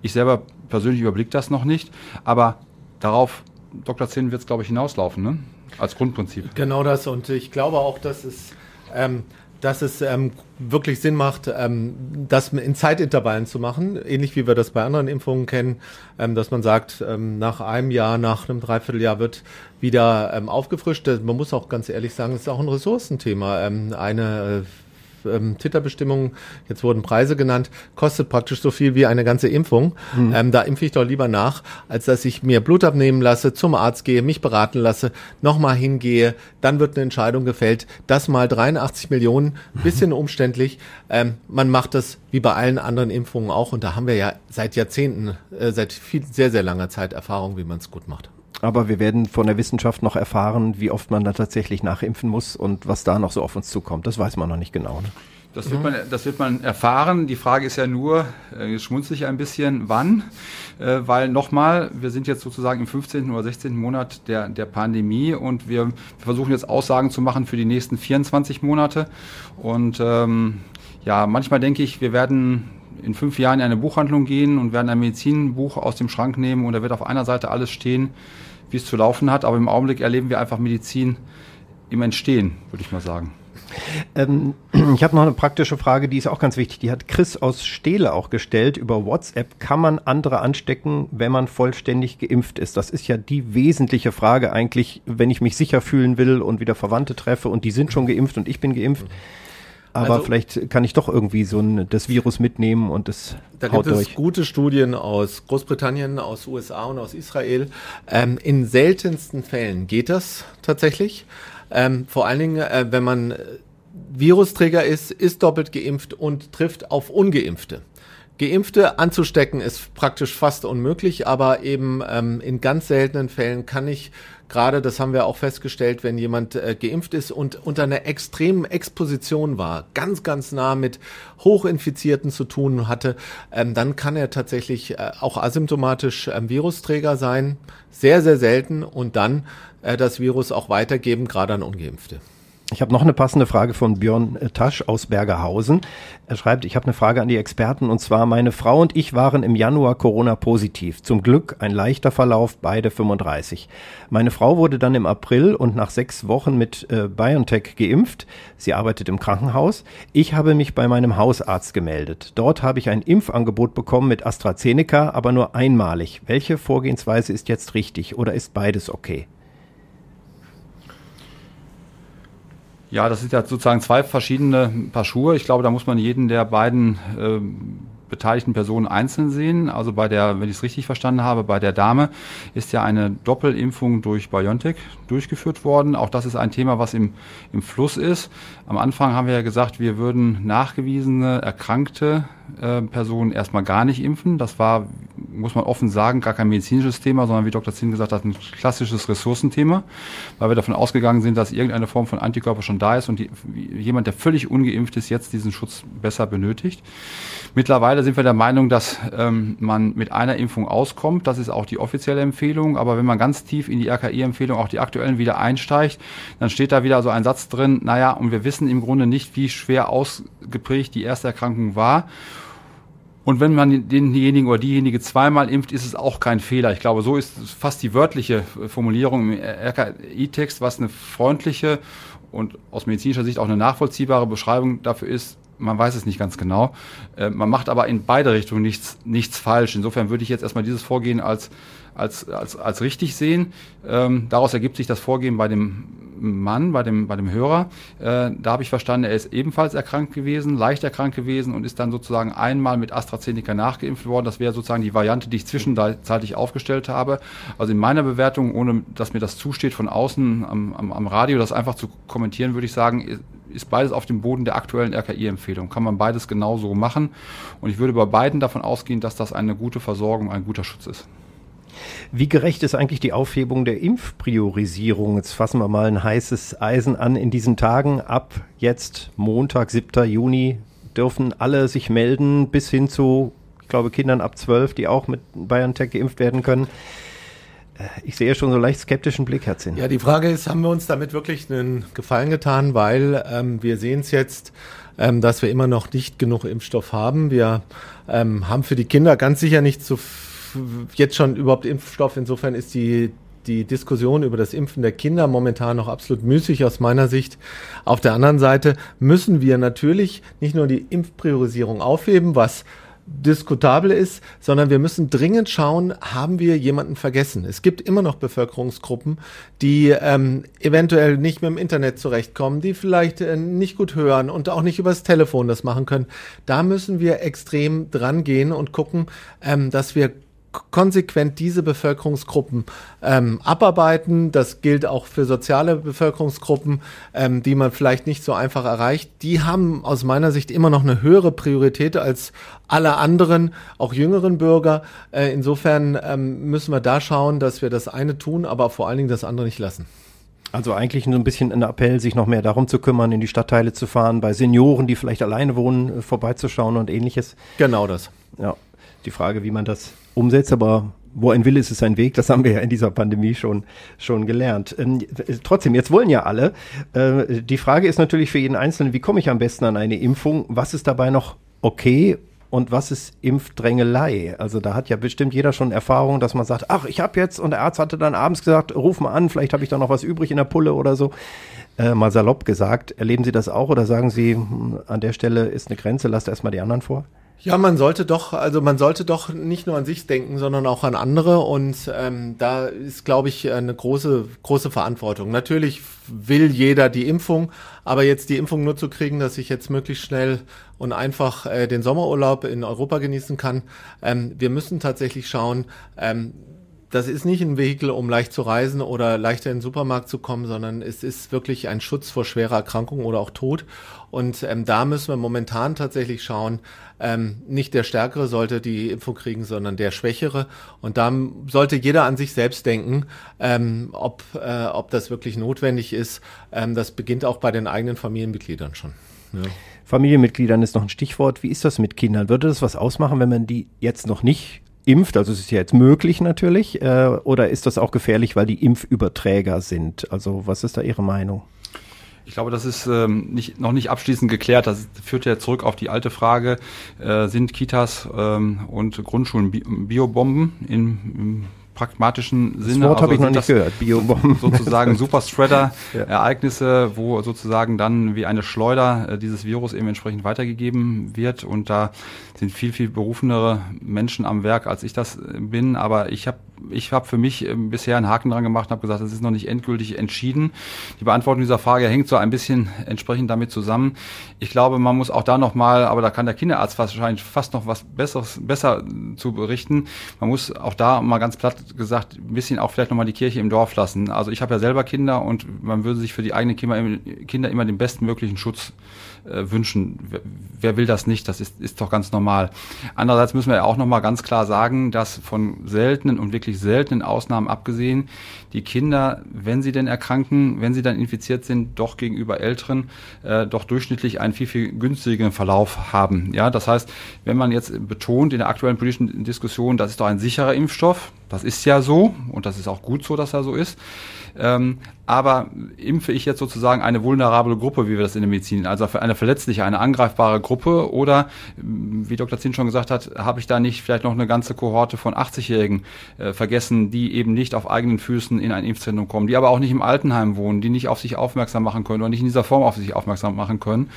Ich selber persönlich überblicke das noch nicht, aber darauf, Dr. Zinn, wird es, glaube ich, hinauslaufen. Ne? Als Grundprinzip. Genau das. Und ich glaube auch, dass es, ähm, dass es ähm, wirklich Sinn macht, ähm, das in Zeitintervallen zu machen, ähnlich wie wir das bei anderen Impfungen kennen, ähm, dass man sagt, ähm, nach einem Jahr, nach einem Dreivierteljahr wird wieder ähm, aufgefrischt. Man muss auch ganz ehrlich sagen, es ist auch ein Ressourcenthema. Ähm, eine ähm, Titerbestimmungen, jetzt wurden Preise genannt, kostet praktisch so viel wie eine ganze Impfung. Mhm. Ähm, da impfe ich doch lieber nach, als dass ich mir Blut abnehmen lasse, zum Arzt gehe, mich beraten lasse, nochmal hingehe, dann wird eine Entscheidung gefällt. Das mal 83 Millionen, bisschen mhm. umständlich. Ähm, man macht das wie bei allen anderen Impfungen auch und da haben wir ja seit Jahrzehnten, äh, seit viel, sehr, sehr langer Zeit Erfahrung, wie man es gut macht. Aber wir werden von der Wissenschaft noch erfahren, wie oft man da tatsächlich nachimpfen muss und was da noch so auf uns zukommt. Das weiß man noch nicht genau. Ne? Das wird, man, das wird man erfahren. Die Frage ist ja nur, äh, schmunzel ich ein bisschen, wann? Äh, weil nochmal, wir sind jetzt sozusagen im 15. oder 16. Monat der, der Pandemie und wir, wir versuchen jetzt Aussagen zu machen für die nächsten 24 Monate. Und ähm, ja, manchmal denke ich, wir werden in fünf Jahren in eine Buchhandlung gehen und werden ein Medizinbuch aus dem Schrank nehmen und da wird auf einer Seite alles stehen, wie es zu laufen hat. Aber im Augenblick erleben wir einfach Medizin im Entstehen, würde ich mal sagen. Ähm, ich habe noch eine praktische Frage, die ist auch ganz wichtig. Die hat Chris aus Steele auch gestellt. Über WhatsApp kann man andere anstecken, wenn man vollständig geimpft ist? Das ist ja die wesentliche Frage eigentlich, wenn ich mich sicher fühlen will und wieder Verwandte treffe und die sind schon geimpft und ich bin geimpft. Mhm aber also, vielleicht kann ich doch irgendwie so ein, das Virus mitnehmen und das da haut gibt durch. es gute Studien aus Großbritannien, aus USA und aus Israel. Ähm, in seltensten Fällen geht das tatsächlich. Ähm, vor allen Dingen, äh, wenn man Virusträger ist, ist doppelt geimpft und trifft auf Ungeimpfte. Geimpfte anzustecken ist praktisch fast unmöglich, aber eben ähm, in ganz seltenen Fällen kann ich gerade, das haben wir auch festgestellt, wenn jemand äh, geimpft ist und unter einer extremen Exposition war, ganz, ganz nah mit Hochinfizierten zu tun hatte, ähm, dann kann er tatsächlich äh, auch asymptomatisch ähm, Virusträger sein, sehr, sehr selten und dann äh, das Virus auch weitergeben, gerade an Ungeimpfte. Ich habe noch eine passende Frage von Björn Tasch aus Bergerhausen. Er schreibt, ich habe eine Frage an die Experten und zwar, meine Frau und ich waren im Januar Corona-positiv. Zum Glück ein leichter Verlauf, beide 35. Meine Frau wurde dann im April und nach sechs Wochen mit äh, BioNTech geimpft. Sie arbeitet im Krankenhaus. Ich habe mich bei meinem Hausarzt gemeldet. Dort habe ich ein Impfangebot bekommen mit AstraZeneca, aber nur einmalig. Welche Vorgehensweise ist jetzt richtig oder ist beides okay? Ja, das sind ja sozusagen zwei verschiedene Paar Schuhe. Ich glaube, da muss man jeden der beiden äh, beteiligten Personen einzeln sehen. Also bei der, wenn ich es richtig verstanden habe, bei der Dame ist ja eine Doppelimpfung durch BioNTech durchgeführt worden. Auch das ist ein Thema, was im, im Fluss ist. Am Anfang haben wir ja gesagt, wir würden nachgewiesene, erkrankte äh, Personen erstmal gar nicht impfen. Das war, muss man offen sagen, gar kein medizinisches Thema, sondern wie Dr. Zinn gesagt hat, ein klassisches Ressourcenthema, weil wir davon ausgegangen sind, dass irgendeine Form von Antikörper schon da ist und die, jemand, der völlig ungeimpft ist, jetzt diesen Schutz besser benötigt. Mittlerweile sind wir der Meinung, dass ähm, man mit einer Impfung auskommt. Das ist auch die offizielle Empfehlung. Aber wenn man ganz tief in die RKI-Empfehlung, auch die aktuellen wieder einsteigt, dann steht da wieder so ein Satz drin, naja, und wir wissen im Grunde nicht, wie schwer ausgeprägt die erste Erkrankung war. Und wenn man denjenigen oder diejenige zweimal impft, ist es auch kein Fehler. Ich glaube, so ist fast die wörtliche Formulierung im RKI-Text, was eine freundliche und aus medizinischer Sicht auch eine nachvollziehbare Beschreibung dafür ist, man weiß es nicht ganz genau. Äh, man macht aber in beide Richtungen nichts, nichts falsch. Insofern würde ich jetzt erstmal dieses Vorgehen als, als, als, als richtig sehen. Ähm, daraus ergibt sich das Vorgehen bei dem Mann, bei dem, bei dem Hörer. Äh, da habe ich verstanden, er ist ebenfalls erkrankt gewesen, leicht erkrankt gewesen und ist dann sozusagen einmal mit AstraZeneca nachgeimpft worden. Das wäre sozusagen die Variante, die ich zwischenzeitlich aufgestellt habe. Also in meiner Bewertung, ohne dass mir das zusteht von außen am, am, am Radio, das einfach zu kommentieren, würde ich sagen, ist beides auf dem Boden der aktuellen RKI-Empfehlung. Kann man beides genauso machen. Und ich würde bei beiden davon ausgehen, dass das eine gute Versorgung, ein guter Schutz ist. Wie gerecht ist eigentlich die Aufhebung der Impfpriorisierung? Jetzt fassen wir mal ein heißes Eisen an in diesen Tagen. Ab jetzt Montag, 7. Juni dürfen alle sich melden, bis hin zu, ich glaube, Kindern ab 12, die auch mit BioNTech geimpft werden können. Äh, ich sehe schon so leicht skeptischen Blick, Herr Zinn. Ja, die Frage ist, haben wir uns damit wirklich einen Gefallen getan, weil ähm, wir sehen es jetzt, ähm, dass wir immer noch nicht genug Impfstoff haben. Wir ähm, haben für die Kinder ganz sicher nicht so jetzt schon überhaupt Impfstoff. Insofern ist die die Diskussion über das Impfen der Kinder momentan noch absolut müßig aus meiner Sicht. Auf der anderen Seite müssen wir natürlich nicht nur die Impfpriorisierung aufheben, was diskutabel ist, sondern wir müssen dringend schauen, haben wir jemanden vergessen? Es gibt immer noch Bevölkerungsgruppen, die ähm, eventuell nicht mit dem Internet zurechtkommen, die vielleicht äh, nicht gut hören und auch nicht übers Telefon das machen können. Da müssen wir extrem dran gehen und gucken, ähm, dass wir konsequent diese Bevölkerungsgruppen ähm, abarbeiten. Das gilt auch für soziale Bevölkerungsgruppen, ähm, die man vielleicht nicht so einfach erreicht. Die haben aus meiner Sicht immer noch eine höhere Priorität als alle anderen, auch jüngeren Bürger. Äh, insofern ähm, müssen wir da schauen, dass wir das eine tun, aber vor allen Dingen das andere nicht lassen. Also eigentlich nur ein bisschen ein Appell, sich noch mehr darum zu kümmern, in die Stadtteile zu fahren, bei Senioren, die vielleicht alleine wohnen, äh, vorbeizuschauen und ähnliches. Genau das. Ja, die Frage, wie man das umsetzt, aber wo ein Wille ist, ist ein Weg. Das haben wir ja in dieser Pandemie schon, schon gelernt. Ähm, trotzdem, jetzt wollen ja alle. Äh, die Frage ist natürlich für jeden Einzelnen, wie komme ich am besten an eine Impfung? Was ist dabei noch okay? Und was ist Impfdrängelei? Also da hat ja bestimmt jeder schon Erfahrung, dass man sagt, ach, ich habe jetzt, und der Arzt hatte dann abends gesagt, ruf mal an, vielleicht habe ich da noch was übrig in der Pulle oder so. Äh, mal salopp gesagt, erleben Sie das auch oder sagen Sie, hm, an der Stelle ist eine Grenze, lasst erstmal die anderen vor? Ja, man sollte doch, also man sollte doch nicht nur an sich denken, sondern auch an andere. Und ähm, da ist, glaube ich, eine große, große Verantwortung. Natürlich will jeder die Impfung, aber jetzt die Impfung nur zu kriegen, dass ich jetzt möglichst schnell und einfach äh, den Sommerurlaub in Europa genießen kann. Ähm, wir müssen tatsächlich schauen, ähm, das ist nicht ein Vehikel, um leicht zu reisen oder leichter in den Supermarkt zu kommen, sondern es ist wirklich ein Schutz vor schwerer Erkrankung oder auch Tod. Und ähm, da müssen wir momentan tatsächlich schauen, ähm, nicht der Stärkere sollte die Impfung kriegen, sondern der Schwächere. Und da sollte jeder an sich selbst denken, ähm, ob, äh, ob das wirklich notwendig ist. Ähm, das beginnt auch bei den eigenen Familienmitgliedern schon. Ja. Familienmitgliedern ist noch ein Stichwort. Wie ist das mit Kindern? Würde das was ausmachen, wenn man die jetzt noch nicht impft, also es ist ja jetzt möglich natürlich, äh, oder ist das auch gefährlich, weil die Impfüberträger sind? Also was ist da Ihre Meinung? Ich glaube, das ist ähm, nicht, noch nicht abschließend geklärt. Das führt ja zurück auf die alte Frage, äh, sind Kitas ähm, und Grundschulen Bi Biobomben in, im pragmatischen Sinne. Das Wort also habe ich noch nicht gehört. Biobomben. Sozusagen Superspreader-Ereignisse, ja. wo sozusagen dann wie eine Schleuder äh, dieses Virus eben entsprechend weitergegeben wird. Und da sind viel, viel berufenere Menschen am Werk, als ich das bin. Aber ich habe ich hab für mich ähm, bisher einen Haken dran gemacht und habe gesagt, es ist noch nicht endgültig entschieden. Die Beantwortung dieser Frage hängt so ein bisschen entsprechend damit zusammen. Ich glaube, man muss auch da nochmal, aber da kann der Kinderarzt wahrscheinlich fast noch was Besseres, besser zu berichten. Man muss auch da mal ganz platt gesagt ein bisschen auch vielleicht nochmal die Kirche im Dorf lassen. Also ich habe ja selber Kinder und man würde sich für die eigenen Kinder immer den bestmöglichen Schutz äh, wünschen. Wer, wer, will das nicht? Das ist, ist doch ganz normal. Andererseits müssen wir ja auch nochmal ganz klar sagen, dass von seltenen und wirklich seltenen Ausnahmen abgesehen, die Kinder, wenn sie denn erkranken, wenn sie dann infiziert sind, doch gegenüber Älteren äh, doch durchschnittlich einen viel, viel günstigeren Verlauf haben. Ja, das heißt, wenn man jetzt betont in der aktuellen politischen Diskussion, das ist doch ein sicherer Impfstoff, das ist ja so und das ist auch gut so, dass er so ist. Ähm, aber impfe ich jetzt sozusagen eine vulnerable Gruppe, wie wir das in der Medizin, also eine verletzliche, eine angreifbare Gruppe oder, wie Dr. Zinn schon gesagt hat, habe ich da nicht vielleicht noch eine ganze Kohorte von 80-Jährigen äh, vergessen, die eben nicht auf eigenen Füßen in ein Impfzentrum kommen, die aber auch nicht im Altenheim wohnen, die nicht auf sich aufmerksam machen können oder nicht in dieser Form auf sich aufmerksam machen können.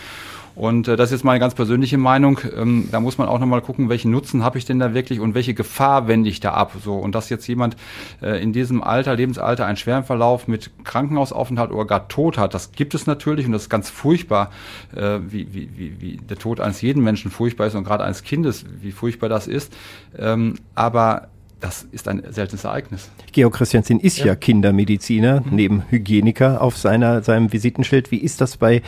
Und äh, das ist jetzt meine ganz persönliche Meinung. Ähm, da muss man auch nochmal gucken, welchen Nutzen habe ich denn da wirklich und welche Gefahr wende ich da ab. So und dass jetzt jemand äh, in diesem Alter, Lebensalter, einen schweren Verlauf mit Krankenhausaufenthalt oder gar Tod hat, das gibt es natürlich und das ist ganz furchtbar, äh, wie, wie, wie, wie der Tod eines jeden Menschen furchtbar ist und gerade eines Kindes, wie furchtbar das ist. Ähm, aber das ist ein seltenes Ereignis. Georg Christiansen ist ja, ja Kindermediziner, mhm. neben Hygieniker auf seiner, seinem Visitenschild. Wie ist das bei,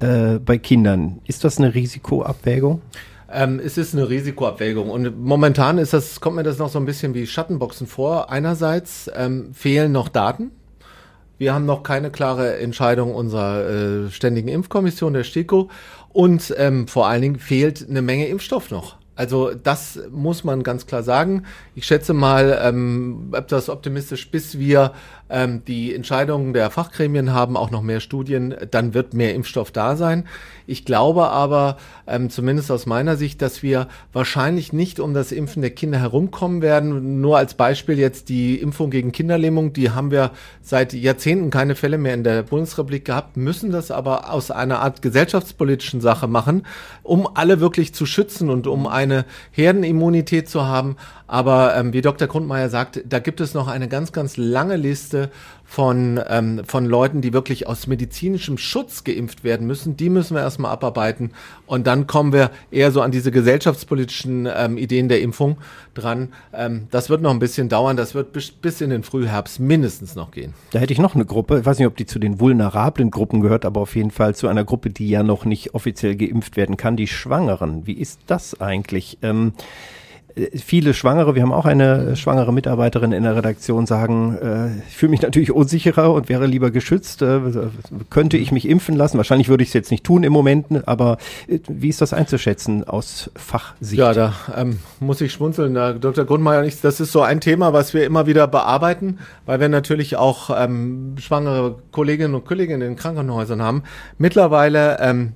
äh, bei Kindern? Ist das eine Risikoabwägung? Ähm, es ist eine Risikoabwägung und momentan ist das, kommt mir das noch so ein bisschen wie Schattenboxen vor. Einerseits ähm, fehlen noch Daten. Wir haben noch keine klare Entscheidung unserer äh, ständigen Impfkommission, der STIKO. Und ähm, vor allen Dingen fehlt eine Menge Impfstoff noch. Also das muss man ganz klar sagen. Ich schätze mal ähm, etwas optimistisch, bis wir ähm, die Entscheidungen der Fachgremien haben, auch noch mehr Studien, dann wird mehr Impfstoff da sein. Ich glaube aber, ähm, zumindest aus meiner Sicht, dass wir wahrscheinlich nicht um das Impfen der Kinder herumkommen werden. Nur als Beispiel jetzt die Impfung gegen Kinderlähmung, die haben wir seit Jahrzehnten keine Fälle mehr in der Bundesrepublik gehabt, müssen das aber aus einer Art gesellschaftspolitischen Sache machen, um alle wirklich zu schützen und um ein eine Herdenimmunität zu haben. Aber ähm, wie Dr. Grundmeier sagt, da gibt es noch eine ganz, ganz lange Liste von, ähm, von Leuten, die wirklich aus medizinischem Schutz geimpft werden müssen. Die müssen wir erstmal abarbeiten. Und dann kommen wir eher so an diese gesellschaftspolitischen ähm, Ideen der Impfung dran. Ähm, das wird noch ein bisschen dauern. Das wird bis, bis in den Frühherbst mindestens noch gehen. Da hätte ich noch eine Gruppe. Ich weiß nicht, ob die zu den vulnerablen Gruppen gehört, aber auf jeden Fall zu einer Gruppe, die ja noch nicht offiziell geimpft werden kann, die Schwangeren. Wie ist das eigentlich? Ähm, äh, viele Schwangere, wir haben auch eine schwangere Mitarbeiterin in der Redaktion, sagen, äh, ich fühle mich natürlich unsicherer und wäre lieber geschützt. Äh, könnte ich mich impfen lassen? Wahrscheinlich würde ich es jetzt nicht tun im Moment, aber äh, wie ist das einzuschätzen aus Fachsicht? Ja, da ähm, muss ich schmunzeln. Da, Dr. Grundmeier, das ist so ein Thema, was wir immer wieder bearbeiten, weil wir natürlich auch ähm, schwangere Kolleginnen und Kollegen in den Krankenhäusern haben. Mittlerweile ähm,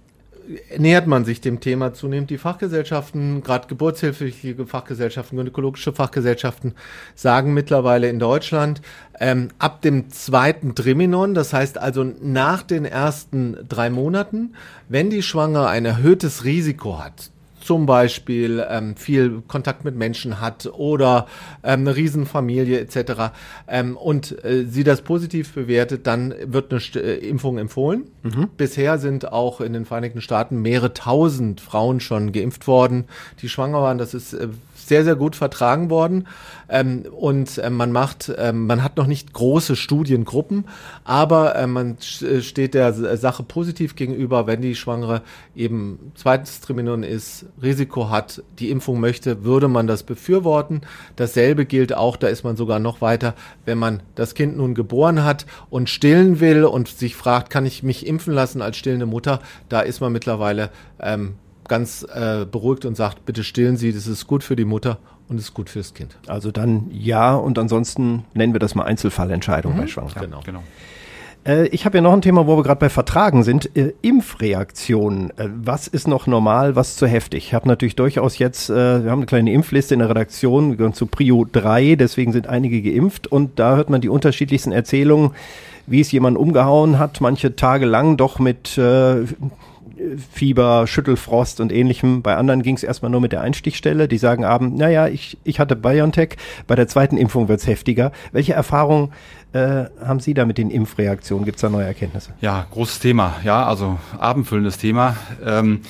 nähert man sich dem Thema zunehmend. Die Fachgesellschaften, gerade geburtshilfliche Fachgesellschaften, gynäkologische Fachgesellschaften, sagen mittlerweile in Deutschland, ähm, ab dem zweiten Triminon, das heißt also nach den ersten drei Monaten, wenn die Schwangere ein erhöhtes Risiko hat, zum Beispiel ähm, viel Kontakt mit Menschen hat oder ähm, eine Riesenfamilie etc. Ähm, und äh, sie das positiv bewertet, dann wird eine St äh, Impfung empfohlen. Mhm. Bisher sind auch in den Vereinigten Staaten mehrere tausend Frauen schon geimpft worden, die schwanger waren. Das ist äh, sehr, sehr gut vertragen worden. Ähm, und äh, man macht, äh, man hat noch nicht große Studiengruppen, aber äh, man äh, steht der Sache positiv gegenüber, wenn die Schwangere eben zweites Triminon ist, Risiko hat, die Impfung möchte, würde man das befürworten. Dasselbe gilt auch, da ist man sogar noch weiter, wenn man das Kind nun geboren hat und stillen will und sich fragt, kann ich mich impfen lassen als stillende Mutter, da ist man mittlerweile ähm, ganz äh, beruhigt und sagt, bitte stillen Sie, das ist gut für die Mutter und ist gut fürs Kind. Also dann ja und ansonsten nennen wir das mal Einzelfallentscheidung mhm. bei Schwangerschaft. Genau. genau. Äh, ich habe ja noch ein Thema, wo wir gerade bei Vertragen sind. Äh, Impfreaktionen. Äh, was ist noch normal, was zu heftig? Ich habe natürlich durchaus jetzt, äh, wir haben eine kleine Impfliste in der Redaktion, wir gehören zu Prio 3, deswegen sind einige geimpft und da hört man die unterschiedlichsten Erzählungen, wie es jemand umgehauen hat, manche Tage lang doch mit äh, Fieber, Schüttelfrost und ähnlichem. Bei anderen ging es erstmal nur mit der Einstichstelle. Die sagen abend, naja, ich, ich hatte BioNTech, bei der zweiten Impfung wird's heftiger. Welche Erfahrungen äh, haben Sie da mit den Impfreaktionen? Gibt's da neue Erkenntnisse? Ja, großes Thema. Ja, also abendfüllendes Thema. Ähm,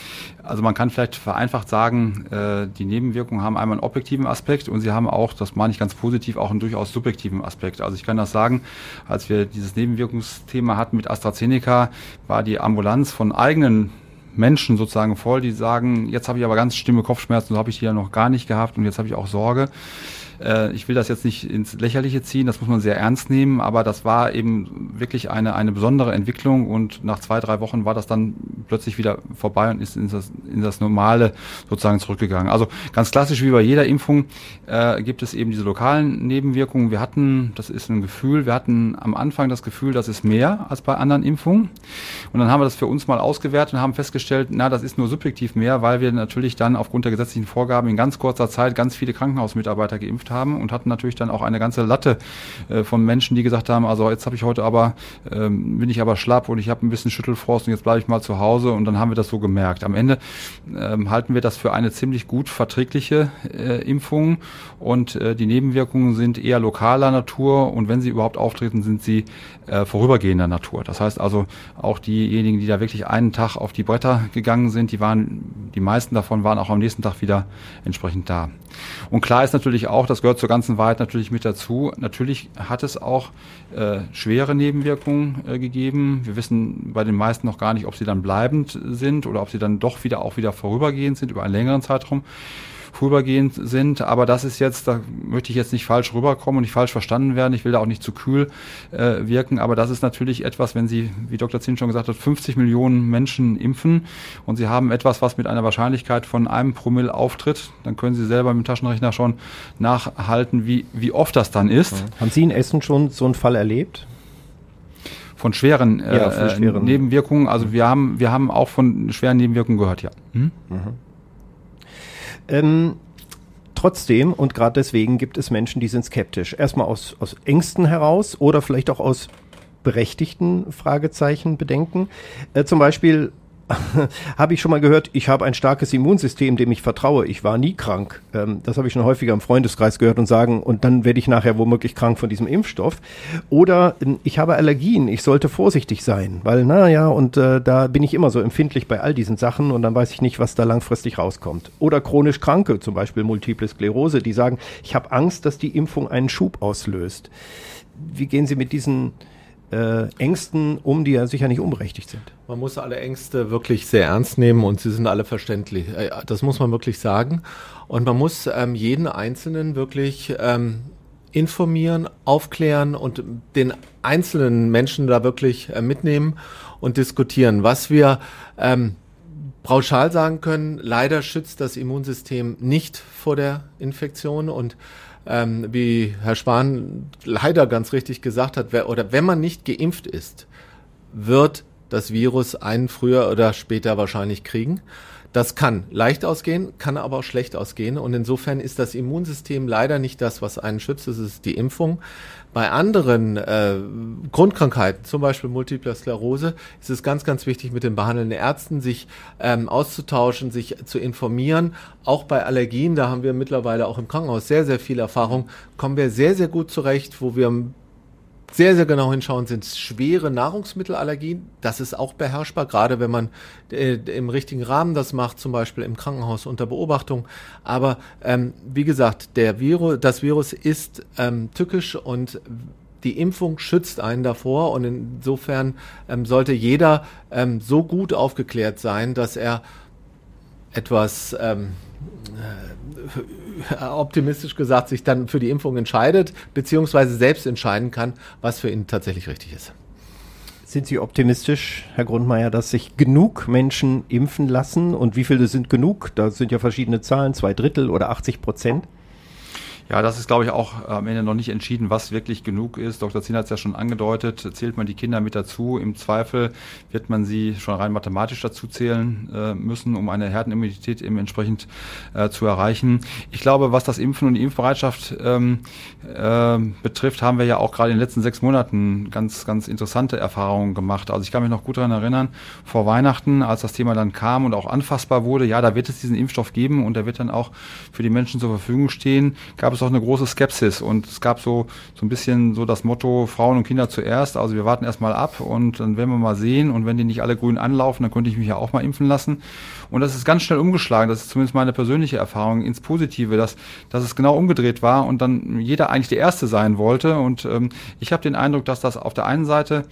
also man kann vielleicht vereinfacht sagen, äh, die Nebenwirkungen haben einmal einen objektiven Aspekt und sie haben auch, das meine ich ganz positiv, auch einen durchaus subjektiven Aspekt. Also ich kann das sagen, als wir dieses Nebenwirkungsthema hatten mit AstraZeneca, war die Ambulanz von eigenen Menschen sozusagen voll, die sagen, jetzt habe ich aber ganz schlimme Kopfschmerzen, so habe ich die ja noch gar nicht gehabt und jetzt habe ich auch Sorge. Äh, ich will das jetzt nicht ins Lächerliche ziehen, das muss man sehr ernst nehmen, aber das war eben wirklich eine, eine besondere Entwicklung und nach zwei, drei Wochen war das dann plötzlich wieder vorbei und ist in das, in das Normale sozusagen zurückgegangen. Also ganz klassisch wie bei jeder Impfung äh, gibt es eben diese lokalen Nebenwirkungen. Wir hatten, das ist ein Gefühl, wir hatten am Anfang das Gefühl, das ist mehr als bei anderen Impfungen. Und dann haben wir das für uns mal ausgewertet und haben festgestellt, na, das ist nur subjektiv mehr, weil wir natürlich dann aufgrund der gesetzlichen Vorgaben in ganz kurzer Zeit ganz viele Krankenhausmitarbeiter geimpft gekämpft haben und hatten natürlich dann auch eine ganze Latte äh, von Menschen, die gesagt haben, also jetzt habe ich heute aber, ähm, bin ich aber schlapp und ich habe ein bisschen Schüttelfrost und jetzt bleibe ich mal zu Hause und dann haben wir das so gemerkt. Am Ende ähm, halten wir das für eine ziemlich gut verträgliche äh, Impfung und äh, die Nebenwirkungen sind eher lokaler Natur und wenn sie überhaupt auftreten, sind sie äh, vorübergehender Natur. Das heißt also auch diejenigen, die da wirklich einen Tag auf die Bretter gegangen sind, die waren, die meisten davon waren auch am nächsten Tag wieder entsprechend da. Und klar ist natürlich auch, das gehört zur ganzen Wahrheit natürlich mit dazu. Natürlich hat es auch äh, schwere Nebenwirkungen äh, gegeben. Wir wissen bei den meisten noch gar nicht, ob sie dann bleibend sind oder ob sie dann doch wieder auch wieder vorübergehend sind über einen längeren Zeitraum vorübergehend sind. Aber das ist jetzt, da möchte ich jetzt nicht falsch rüberkommen und nicht falsch verstanden werden. Ich will da auch nicht zu kühl äh, wirken. Aber das ist natürlich etwas, wenn Sie, wie Dr. Zinn schon gesagt hat, 50 Millionen Menschen impfen und Sie haben etwas, was mit einer Wahrscheinlichkeit von einem Promille auftritt, dann können Sie selber mit dem Taschenrechner schon nachhalten, wie, wie oft das dann ist. Haben Sie in Essen schon so einen Fall erlebt? von schweren, äh, ja, von schweren. Nebenwirkungen. Also wir haben, wir haben auch von schweren Nebenwirkungen gehört, ja. Mhm. Mhm. Ähm, trotzdem und gerade deswegen gibt es Menschen, die sind skeptisch. Erstmal aus, aus Ängsten heraus oder vielleicht auch aus berechtigten Fragezeichen, Bedenken. Äh, zum Beispiel habe ich schon mal gehört, ich habe ein starkes Immunsystem, dem ich vertraue. Ich war nie krank. Ähm, das habe ich schon häufiger im Freundeskreis gehört und sagen, und dann werde ich nachher womöglich krank von diesem Impfstoff. Oder ähm, ich habe Allergien, ich sollte vorsichtig sein, weil, naja, und äh, da bin ich immer so empfindlich bei all diesen Sachen und dann weiß ich nicht, was da langfristig rauskommt. Oder chronisch Kranke, zum Beispiel Multiple Sklerose, die sagen, ich habe Angst, dass die Impfung einen Schub auslöst. Wie gehen Sie mit diesen äh, Ängsten um, die ja sicher nicht unberechtigt sind. Man muss alle Ängste wirklich sehr ernst nehmen und sie sind alle verständlich. Äh, das muss man wirklich sagen. Und man muss ähm, jeden Einzelnen wirklich ähm, informieren, aufklären und den einzelnen Menschen da wirklich äh, mitnehmen und diskutieren. Was wir ähm, pauschal sagen können, leider schützt das Immunsystem nicht vor der Infektion und ähm, wie Herr Spahn leider ganz richtig gesagt hat, wer, oder wenn man nicht geimpft ist, wird das Virus einen früher oder später wahrscheinlich kriegen. Das kann leicht ausgehen, kann aber auch schlecht ausgehen. Und insofern ist das Immunsystem leider nicht das, was einen schützt. Es ist die Impfung. Bei anderen äh, Grundkrankheiten, zum Beispiel Multiple Sklerose, ist es ganz, ganz wichtig, mit den behandelnden Ärzten sich ähm, auszutauschen, sich zu informieren. Auch bei Allergien, da haben wir mittlerweile auch im Krankenhaus sehr, sehr viel Erfahrung, kommen wir sehr, sehr gut zurecht, wo wir sehr, sehr genau hinschauen, sind schwere Nahrungsmittelallergien. Das ist auch beherrschbar, gerade wenn man äh, im richtigen Rahmen das macht, zum Beispiel im Krankenhaus unter Beobachtung. Aber ähm, wie gesagt, der Virus, das Virus ist ähm, tückisch und die Impfung schützt einen davor und insofern ähm, sollte jeder ähm, so gut aufgeklärt sein, dass er etwas ähm, äh, optimistisch gesagt sich dann für die Impfung entscheidet, beziehungsweise selbst entscheiden kann, was für ihn tatsächlich richtig ist. Sind Sie optimistisch, Herr Grundmeier, dass sich genug Menschen impfen lassen? Und wie viele sind genug? Da sind ja verschiedene Zahlen, zwei Drittel oder 80 Prozent. Ja, das ist, glaube ich, auch am Ende noch nicht entschieden, was wirklich genug ist. Dr. Zinn hat es ja schon angedeutet. Zählt man die Kinder mit dazu? Im Zweifel wird man sie schon rein mathematisch dazu zählen äh, müssen, um eine Herdenimmunität eben entsprechend äh, zu erreichen. Ich glaube, was das Impfen und die Impfbereitschaft ähm, äh, betrifft, haben wir ja auch gerade in den letzten sechs Monaten ganz, ganz interessante Erfahrungen gemacht. Also ich kann mich noch gut daran erinnern, vor Weihnachten, als das Thema dann kam und auch anfassbar wurde, ja, da wird es diesen Impfstoff geben und der wird dann auch für die Menschen zur Verfügung stehen, gab es es auch eine große Skepsis und es gab so, so ein bisschen so das Motto Frauen und Kinder zuerst. Also wir warten erstmal ab und dann werden wir mal sehen und wenn die nicht alle grün anlaufen, dann könnte ich mich ja auch mal impfen lassen. Und das ist ganz schnell umgeschlagen. Das ist zumindest meine persönliche Erfahrung ins Positive, dass, dass es genau umgedreht war und dann jeder eigentlich der Erste sein wollte. Und ähm, ich habe den Eindruck, dass das auf der einen Seite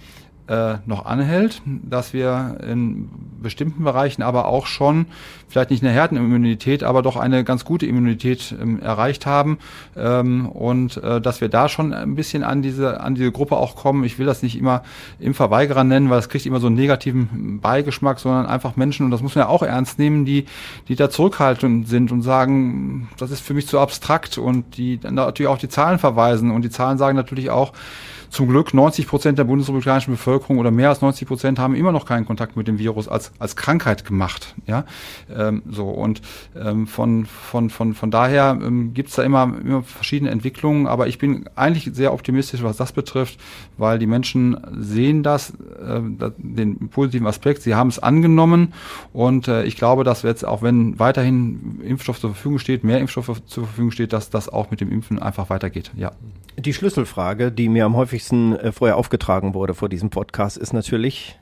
äh, noch anhält, dass wir in bestimmten Bereichen aber auch schon, vielleicht nicht eine Herdenimmunität, aber doch eine ganz gute Immunität ähm, erreicht haben ähm, und äh, dass wir da schon ein bisschen an diese, an diese Gruppe auch kommen. Ich will das nicht immer Impfverweigerer nennen, weil es kriegt immer so einen negativen Beigeschmack, sondern einfach Menschen, und das muss man ja auch ernst nehmen, die, die da zurückhaltend sind und sagen, das ist für mich zu abstrakt und die dann natürlich auch die Zahlen verweisen und die Zahlen sagen natürlich auch, zum Glück 90 Prozent der bundesrepublikanischen Bevölkerung oder mehr als 90 Prozent haben immer noch keinen Kontakt mit dem Virus als, als Krankheit gemacht. Ja, ähm, so und ähm, von, von, von, von daher ähm, gibt es da immer, immer verschiedene Entwicklungen, aber ich bin eigentlich sehr optimistisch, was das betrifft, weil die Menschen sehen das, äh, den positiven Aspekt, sie haben es angenommen und äh, ich glaube, dass jetzt, auch wenn weiterhin Impfstoff zur Verfügung steht, mehr Impfstoff zur Verfügung steht, dass das auch mit dem Impfen einfach weitergeht. Ja. Die Schlüsselfrage, die mir am häufigsten äh, vorher aufgetragen wurde vor diesem Podcast, ist natürlich,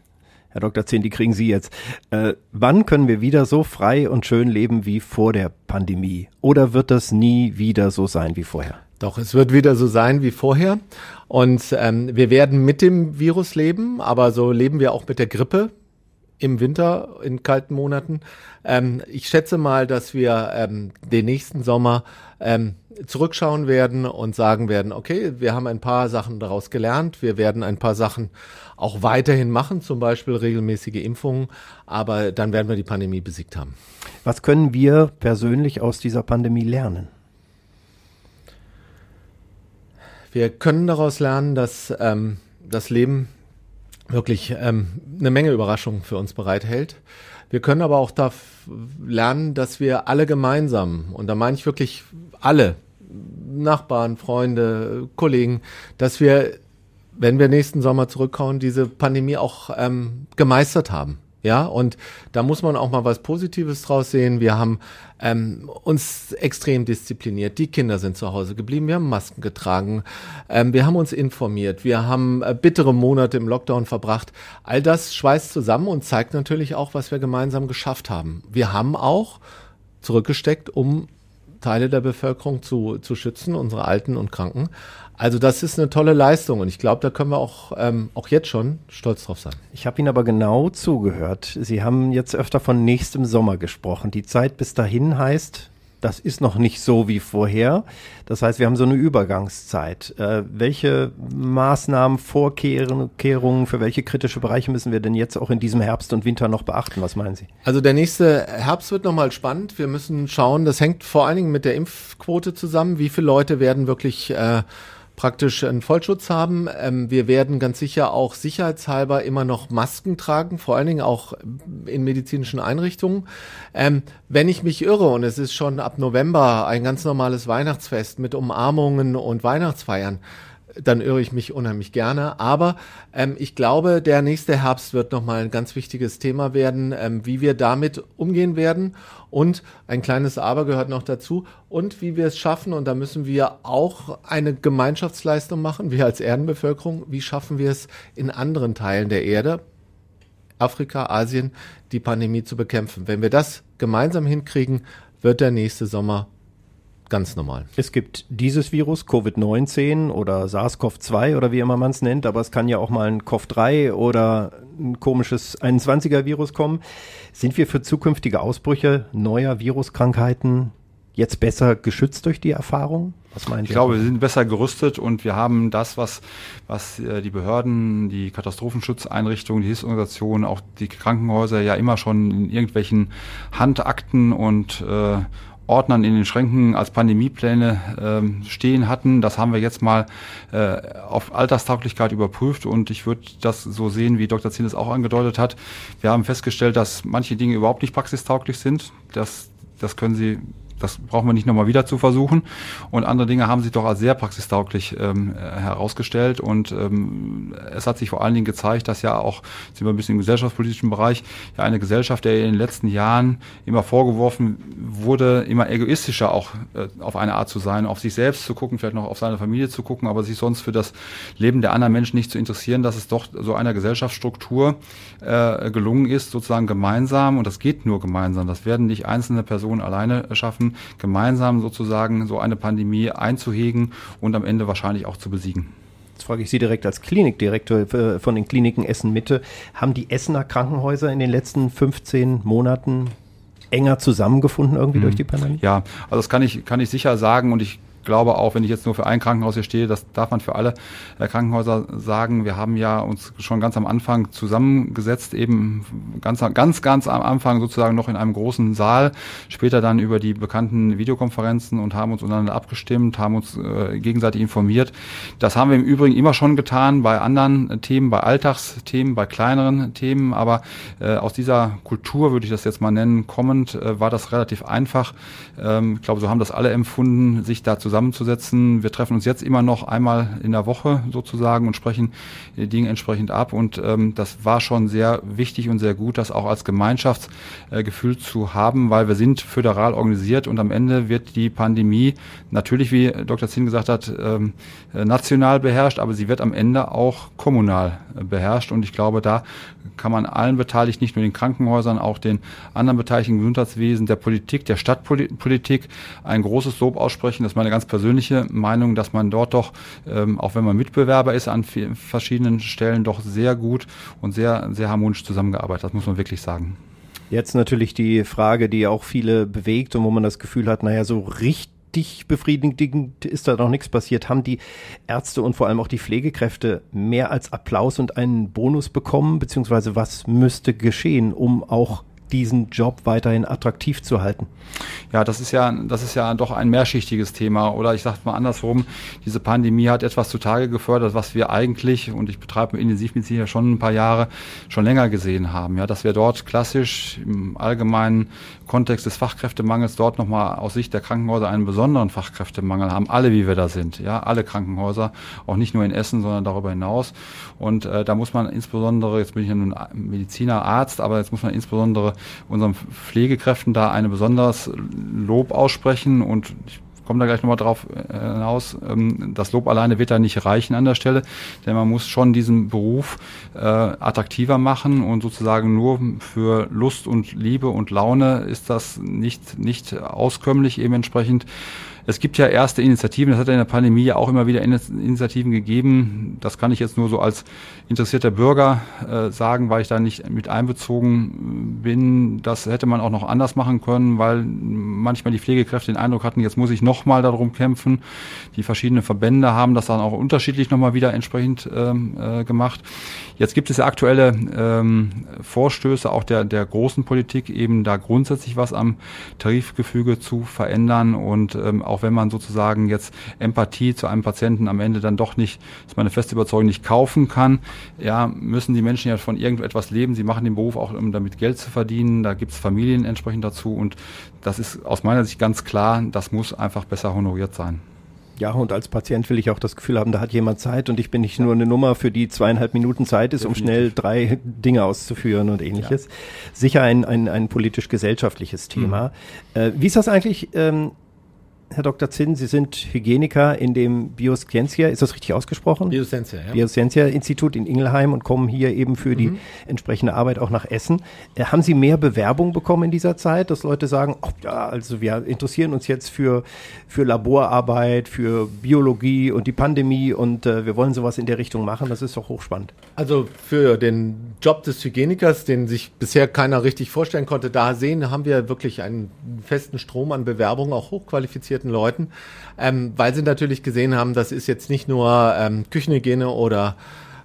Herr Dr. Zehn, die kriegen Sie jetzt. Äh, wann können wir wieder so frei und schön leben wie vor der Pandemie? Oder wird das nie wieder so sein wie vorher? Doch, es wird wieder so sein wie vorher. Und ähm, wir werden mit dem Virus leben, aber so leben wir auch mit der Grippe im Winter in kalten Monaten. Ähm, ich schätze mal, dass wir ähm, den nächsten Sommer ähm, zurückschauen werden und sagen werden, okay, wir haben ein paar Sachen daraus gelernt, wir werden ein paar Sachen auch weiterhin machen, zum Beispiel regelmäßige Impfungen, aber dann werden wir die Pandemie besiegt haben. Was können wir persönlich aus dieser Pandemie lernen? Wir können daraus lernen, dass ähm, das Leben wirklich ähm, eine Menge Überraschungen für uns bereithält. Wir können aber auch da lernen, dass wir alle gemeinsam, und da meine ich wirklich alle, Nachbarn, Freunde, Kollegen, dass wir, wenn wir nächsten Sommer zurückkommen, diese Pandemie auch ähm, gemeistert haben. Ja, und da muss man auch mal was Positives draus sehen. Wir haben ähm, uns extrem diszipliniert. Die Kinder sind zu Hause geblieben. Wir haben Masken getragen. Ähm, wir haben uns informiert. Wir haben äh, bittere Monate im Lockdown verbracht. All das schweißt zusammen und zeigt natürlich auch, was wir gemeinsam geschafft haben. Wir haben auch zurückgesteckt, um Teile der Bevölkerung zu, zu schützen, unsere Alten und Kranken. Also das ist eine tolle Leistung und ich glaube, da können wir auch, ähm, auch jetzt schon stolz drauf sein. Ich habe Ihnen aber genau zugehört. Sie haben jetzt öfter von nächstem Sommer gesprochen. Die Zeit bis dahin heißt, das ist noch nicht so wie vorher. Das heißt, wir haben so eine Übergangszeit. Äh, welche Maßnahmen, Vorkehrungen für welche kritische Bereiche müssen wir denn jetzt auch in diesem Herbst und Winter noch beachten? Was meinen Sie? Also der nächste Herbst wird nochmal spannend. Wir müssen schauen, das hängt vor allen Dingen mit der Impfquote zusammen. Wie viele Leute werden wirklich äh, praktisch einen Vollschutz haben. Ähm, wir werden ganz sicher auch sicherheitshalber immer noch Masken tragen, vor allen Dingen auch in medizinischen Einrichtungen. Ähm, wenn ich mich irre, und es ist schon ab November ein ganz normales Weihnachtsfest mit Umarmungen und Weihnachtsfeiern, dann irre ich mich unheimlich gerne. Aber ähm, ich glaube, der nächste Herbst wird nochmal ein ganz wichtiges Thema werden, ähm, wie wir damit umgehen werden. Und ein kleines Aber gehört noch dazu. Und wie wir es schaffen, und da müssen wir auch eine Gemeinschaftsleistung machen, wir als Erdenbevölkerung, wie schaffen wir es in anderen Teilen der Erde, Afrika, Asien, die Pandemie zu bekämpfen. Wenn wir das gemeinsam hinkriegen, wird der nächste Sommer ganz normal. Es gibt dieses Virus, Covid-19 oder SARS-CoV-2 oder wie immer man es nennt, aber es kann ja auch mal ein CoV-3 oder ein komisches 21er-Virus kommen. Sind wir für zukünftige Ausbrüche neuer Viruskrankheiten jetzt besser geschützt durch die Erfahrung? Was meinen ich glaube, wir sind besser gerüstet und wir haben das, was, was äh, die Behörden, die Katastrophenschutzeinrichtungen, die Hilfsorganisationen, auch die Krankenhäuser ja immer schon in irgendwelchen Handakten und äh, Ordnern in den Schränken als Pandemiepläne ähm, stehen hatten. Das haben wir jetzt mal äh, auf Alltagstauglichkeit überprüft und ich würde das so sehen, wie Dr. Zinn es auch angedeutet hat. Wir haben festgestellt, dass manche Dinge überhaupt nicht praxistauglich sind. Das, das können Sie das brauchen wir nicht nochmal wieder zu versuchen. Und andere Dinge haben sich doch als sehr praxistauglich ähm, herausgestellt. Und ähm, es hat sich vor allen Dingen gezeigt, dass ja auch, sind wir ein bisschen im gesellschaftspolitischen Bereich, ja eine Gesellschaft, der in den letzten Jahren immer vorgeworfen wurde, immer egoistischer auch äh, auf eine Art zu sein, auf sich selbst zu gucken, vielleicht noch auf seine Familie zu gucken, aber sich sonst für das Leben der anderen Menschen nicht zu interessieren, dass es doch so einer Gesellschaftsstruktur äh, gelungen ist, sozusagen gemeinsam, und das geht nur gemeinsam, das werden nicht einzelne Personen alleine schaffen, schaffen, gemeinsam sozusagen so eine Pandemie einzuhegen und am Ende wahrscheinlich auch zu besiegen. Jetzt frage ich Sie direkt als Klinikdirektor von den Kliniken Essen-Mitte. Haben die Essener Krankenhäuser in den letzten 15 Monaten enger zusammengefunden irgendwie mhm. durch die Pandemie? Ja, also das kann ich, kann ich sicher sagen und ich glaube auch, wenn ich jetzt nur für ein Krankenhaus hier stehe, das darf man für alle äh, Krankenhäuser sagen. Wir haben ja uns schon ganz am Anfang zusammengesetzt, eben ganz, ganz, ganz am Anfang sozusagen noch in einem großen Saal, später dann über die bekannten Videokonferenzen und haben uns untereinander abgestimmt, haben uns äh, gegenseitig informiert. Das haben wir im Übrigen immer schon getan bei anderen Themen, bei Alltagsthemen, bei kleineren Themen, aber äh, aus dieser Kultur, würde ich das jetzt mal nennen, kommend, äh, war das relativ einfach. Ähm, ich glaube, so haben das alle empfunden, sich da zusammen zusammenzusetzen. Wir treffen uns jetzt immer noch einmal in der Woche sozusagen und sprechen die Dinge entsprechend ab. Und ähm, das war schon sehr wichtig und sehr gut, das auch als Gemeinschaftsgefühl äh, zu haben, weil wir sind föderal organisiert und am Ende wird die Pandemie natürlich, wie Dr. Zinn gesagt hat, ähm, äh, national beherrscht, aber sie wird am Ende auch kommunal äh, beherrscht. Und ich glaube, da kann man allen Beteiligten, nicht nur den Krankenhäusern, auch den anderen Beteiligten Gesundheitswesen, der Politik, der Stadtpolitik ein großes Lob aussprechen. Das ist meine ganz persönliche Meinung, dass man dort doch, ähm, auch wenn man Mitbewerber ist, an verschiedenen Stellen doch sehr gut und sehr, sehr harmonisch zusammengearbeitet hat, muss man wirklich sagen. Jetzt natürlich die Frage, die auch viele bewegt und wo man das Gefühl hat, naja, so richtig befriedigend ist da noch nichts passiert. Haben die Ärzte und vor allem auch die Pflegekräfte mehr als Applaus und einen Bonus bekommen? Beziehungsweise was müsste geschehen, um auch diesen Job weiterhin attraktiv zu halten? Ja, das ist ja, das ist ja doch ein mehrschichtiges Thema. Oder ich sage mal andersrum, diese Pandemie hat etwas zutage gefördert, was wir eigentlich, und ich betreibe Intensivmedizin ja schon ein paar Jahre, schon länger gesehen haben. Ja, dass wir dort klassisch im allgemeinen Kontext des Fachkräftemangels dort nochmal aus Sicht der Krankenhäuser einen besonderen Fachkräftemangel haben. Alle, wie wir da sind. Ja, alle Krankenhäuser. Auch nicht nur in Essen, sondern darüber hinaus. Und äh, da muss man insbesondere, jetzt bin ich ja nun Mediziner, Arzt, aber jetzt muss man insbesondere unseren Pflegekräften da eine besonders Lob aussprechen und ich komme da gleich nochmal drauf äh, hinaus. Ähm, das Lob alleine wird da nicht reichen an der Stelle, denn man muss schon diesen Beruf äh, attraktiver machen und sozusagen nur für Lust und Liebe und Laune ist das nicht, nicht auskömmlich eben entsprechend. Es gibt ja erste Initiativen, das hat in der Pandemie ja auch immer wieder Initiativen gegeben. Das kann ich jetzt nur so als interessierter Bürger äh, sagen, weil ich da nicht mit einbezogen bin. Das hätte man auch noch anders machen können, weil manchmal die Pflegekräfte den Eindruck hatten, jetzt muss ich nochmal darum kämpfen. Die verschiedenen Verbände haben das dann auch unterschiedlich nochmal wieder entsprechend ähm, äh, gemacht. Jetzt gibt es ja aktuelle ähm, Vorstöße auch der, der großen Politik, eben da grundsätzlich was am Tarifgefüge zu verändern. Und ähm, auch wenn man sozusagen jetzt Empathie zu einem Patienten am Ende dann doch nicht, das ist meine feste Überzeugung, nicht kaufen kann, ja, müssen die Menschen ja von irgendetwas leben. Sie machen den Beruf auch, um damit Geld zu verdienen. Da gibt es Familien entsprechend dazu. Und das ist aus meiner Sicht ganz klar, das muss einfach besser honoriert sein. Ja, und als Patient will ich auch das Gefühl haben, da hat jemand Zeit und ich bin nicht nur eine Nummer, für die zweieinhalb Minuten Zeit ist, um schnell drei Dinge auszuführen und ähnliches. Ja. Sicher ein, ein, ein politisch-gesellschaftliches Thema. Mhm. Äh, wie ist das eigentlich? Ähm, Herr Dr. Zinn, Sie sind Hygieniker in dem Bioscientia, ist das richtig ausgesprochen? Bioscientia, ja. Bioscientia Institut in Ingelheim und kommen hier eben für die mhm. entsprechende Arbeit auch nach Essen. Äh, haben Sie mehr Bewerbung bekommen in dieser Zeit, dass Leute sagen, oh, ja, also wir interessieren uns jetzt für, für Laborarbeit, für Biologie und die Pandemie und äh, wir wollen sowas in der Richtung machen? Das ist doch hochspannend. Also für den Job des Hygienikers, den sich bisher keiner richtig vorstellen konnte, da sehen, haben wir wirklich einen festen Strom an Bewerbungen, auch hochqualifiziert qualifizierten Leuten, ähm, weil sie natürlich gesehen haben, das ist jetzt nicht nur ähm, Küchenhygiene oder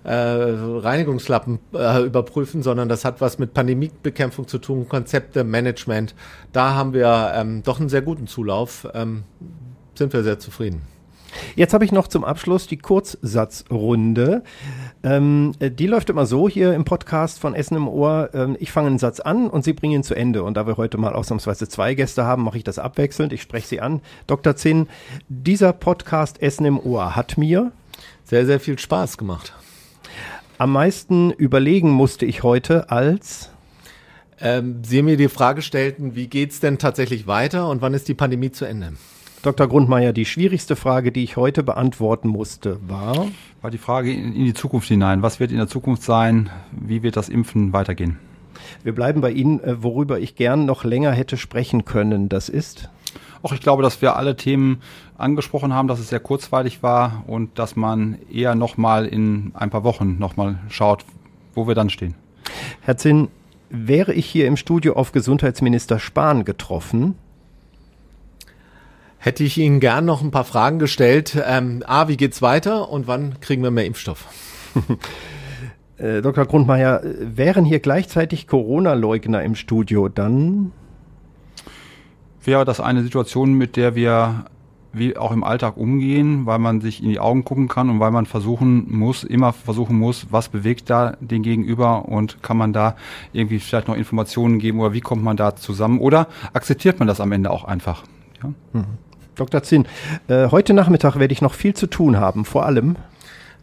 äh, Reinigungslappen äh, überprüfen, sondern das hat was mit Pandemiebekämpfung zu tun, Konzepte, Management. Da haben wir ähm, doch einen sehr guten Zulauf. Ähm, sind wir sehr zufrieden. Jetzt habe ich noch zum Abschluss die Kurzsatzrunde. Ähm, die läuft immer so hier im Podcast von Essen im Ohr. Ähm, ich fange einen Satz an und Sie bringen ihn zu Ende. Und da wir heute mal ausnahmsweise zwei Gäste haben, mache ich das abwechselnd. Ich spreche Sie an. Dr. Zinn, dieser Podcast Essen im Ohr hat mir sehr, sehr viel Spaß gemacht. Am meisten überlegen musste ich heute als ähm, Sie mir die Frage stellten, wie geht es denn tatsächlich weiter und wann ist die Pandemie zu Ende? Dr. Grundmeier, die schwierigste Frage, die ich heute beantworten musste, war? War die Frage in, in die Zukunft hinein. Was wird in der Zukunft sein? Wie wird das Impfen weitergehen? Wir bleiben bei Ihnen, äh, worüber ich gern noch länger hätte sprechen können. Das ist? Auch ich glaube, dass wir alle Themen angesprochen haben, dass es sehr kurzweilig war und dass man eher nochmal in ein paar Wochen nochmal schaut, wo wir dann stehen. Herr Zinn, wäre ich hier im Studio auf Gesundheitsminister Spahn getroffen, hätte ich Ihnen gern noch ein paar Fragen gestellt. Ähm, A, wie geht's weiter und wann kriegen wir mehr Impfstoff? äh, Dr. Grundmeier, wären hier gleichzeitig Corona-Leugner im Studio, dann wäre das eine Situation, mit der wir wie auch im Alltag umgehen, weil man sich in die Augen gucken kann und weil man versuchen muss, immer versuchen muss, was bewegt da den Gegenüber und kann man da irgendwie vielleicht noch Informationen geben oder wie kommt man da zusammen oder akzeptiert man das am Ende auch einfach? Ja? Mhm. Dr. Zinn, äh, heute Nachmittag werde ich noch viel zu tun haben, vor allem.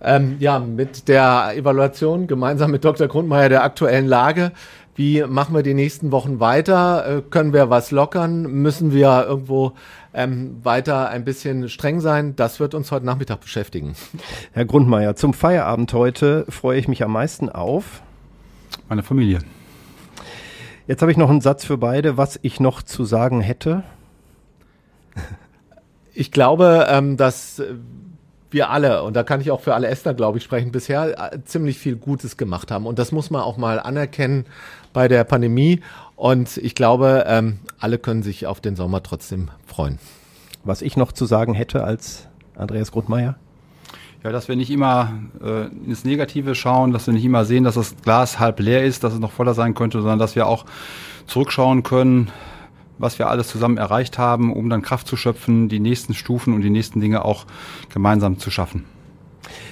Ähm, ja, mit der Evaluation gemeinsam mit Dr. Grundmeier der aktuellen Lage. Wie machen wir die nächsten Wochen weiter? Äh, können wir was lockern? Müssen wir irgendwo ähm, weiter ein bisschen streng sein? Das wird uns heute Nachmittag beschäftigen. Herr Grundmeier, zum Feierabend heute freue ich mich am meisten auf. Meine Familie. Jetzt habe ich noch einen Satz für beide, was ich noch zu sagen hätte. Ich glaube, ähm, dass wir alle, und da kann ich auch für alle Essener, glaube ich, sprechen, bisher äh, ziemlich viel Gutes gemacht haben. Und das muss man auch mal anerkennen bei der Pandemie. Und ich glaube, ähm, alle können sich auf den Sommer trotzdem freuen. Was ich noch zu sagen hätte als Andreas Grundmeier? Ja, dass wir nicht immer äh, ins Negative schauen, dass wir nicht immer sehen, dass das Glas halb leer ist, dass es noch voller sein könnte, sondern dass wir auch zurückschauen können, was wir alles zusammen erreicht haben, um dann Kraft zu schöpfen, die nächsten Stufen und die nächsten Dinge auch gemeinsam zu schaffen.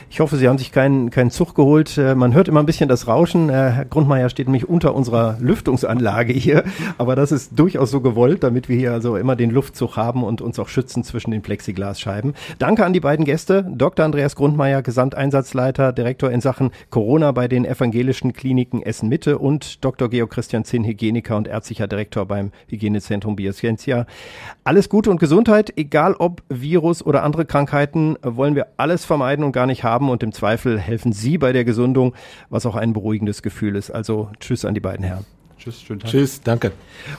Ich hoffe, Sie haben sich keinen, keinen Zug geholt. Äh, man hört immer ein bisschen das Rauschen. Äh, Herr Grundmeier steht nämlich unter unserer Lüftungsanlage hier. Aber das ist durchaus so gewollt, damit wir hier also immer den Luftzug haben und uns auch schützen zwischen den Plexiglasscheiben. Danke an die beiden Gäste. Dr. Andreas Grundmeier, Gesamteinsatzleiter, Direktor in Sachen Corona bei den evangelischen Kliniken Essen Mitte und Dr. Georg Christian Zinn, Hygieniker und ärztlicher Direktor beim Hygienezentrum Bioscientia. Alles Gute und Gesundheit, egal ob Virus oder andere Krankheiten, wollen wir alles vermeiden und gar nicht haben haben und im Zweifel helfen Sie bei der Gesundung, was auch ein beruhigendes Gefühl ist. Also tschüss an die beiden Herren. Tschüss, schönen Tag. Tschüss, danke.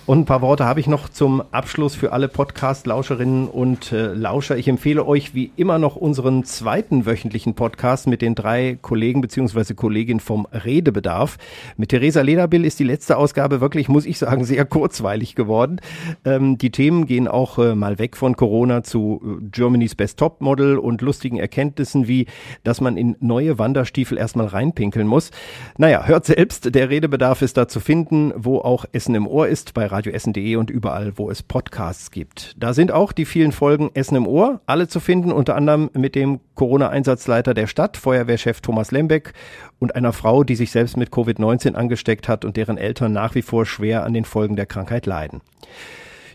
Und ein paar Worte habe ich noch zum Abschluss für alle Podcast-Lauscherinnen und äh, Lauscher. Ich empfehle euch wie immer noch unseren zweiten wöchentlichen Podcast mit den drei Kollegen bzw. Kolleginnen vom Redebedarf. Mit Theresa Lederbill ist die letzte Ausgabe wirklich, muss ich sagen, sehr kurzweilig geworden. Ähm, die Themen gehen auch äh, mal weg von Corona zu äh, Germany's Best Top Model und lustigen Erkenntnissen wie, dass man in neue Wanderstiefel erstmal reinpinkeln muss. Naja, hört selbst, der Redebedarf ist da zu finden wo auch Essen im Ohr ist, bei radioessen.de und überall, wo es Podcasts gibt. Da sind auch die vielen Folgen Essen im Ohr, alle zu finden, unter anderem mit dem Corona-Einsatzleiter der Stadt, Feuerwehrchef Thomas Lembeck und einer Frau, die sich selbst mit Covid-19 angesteckt hat und deren Eltern nach wie vor schwer an den Folgen der Krankheit leiden.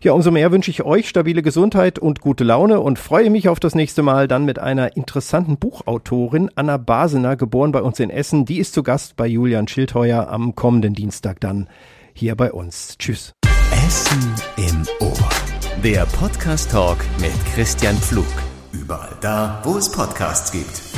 Ja, umso mehr wünsche ich euch stabile Gesundheit und gute Laune und freue mich auf das nächste Mal dann mit einer interessanten Buchautorin, Anna Basener, geboren bei uns in Essen. Die ist zu Gast bei Julian Schildheuer am kommenden Dienstag dann hier bei uns. Tschüss. Essen im Ohr. Der Podcast Talk mit Christian Pflug. Überall da, wo es Podcasts gibt.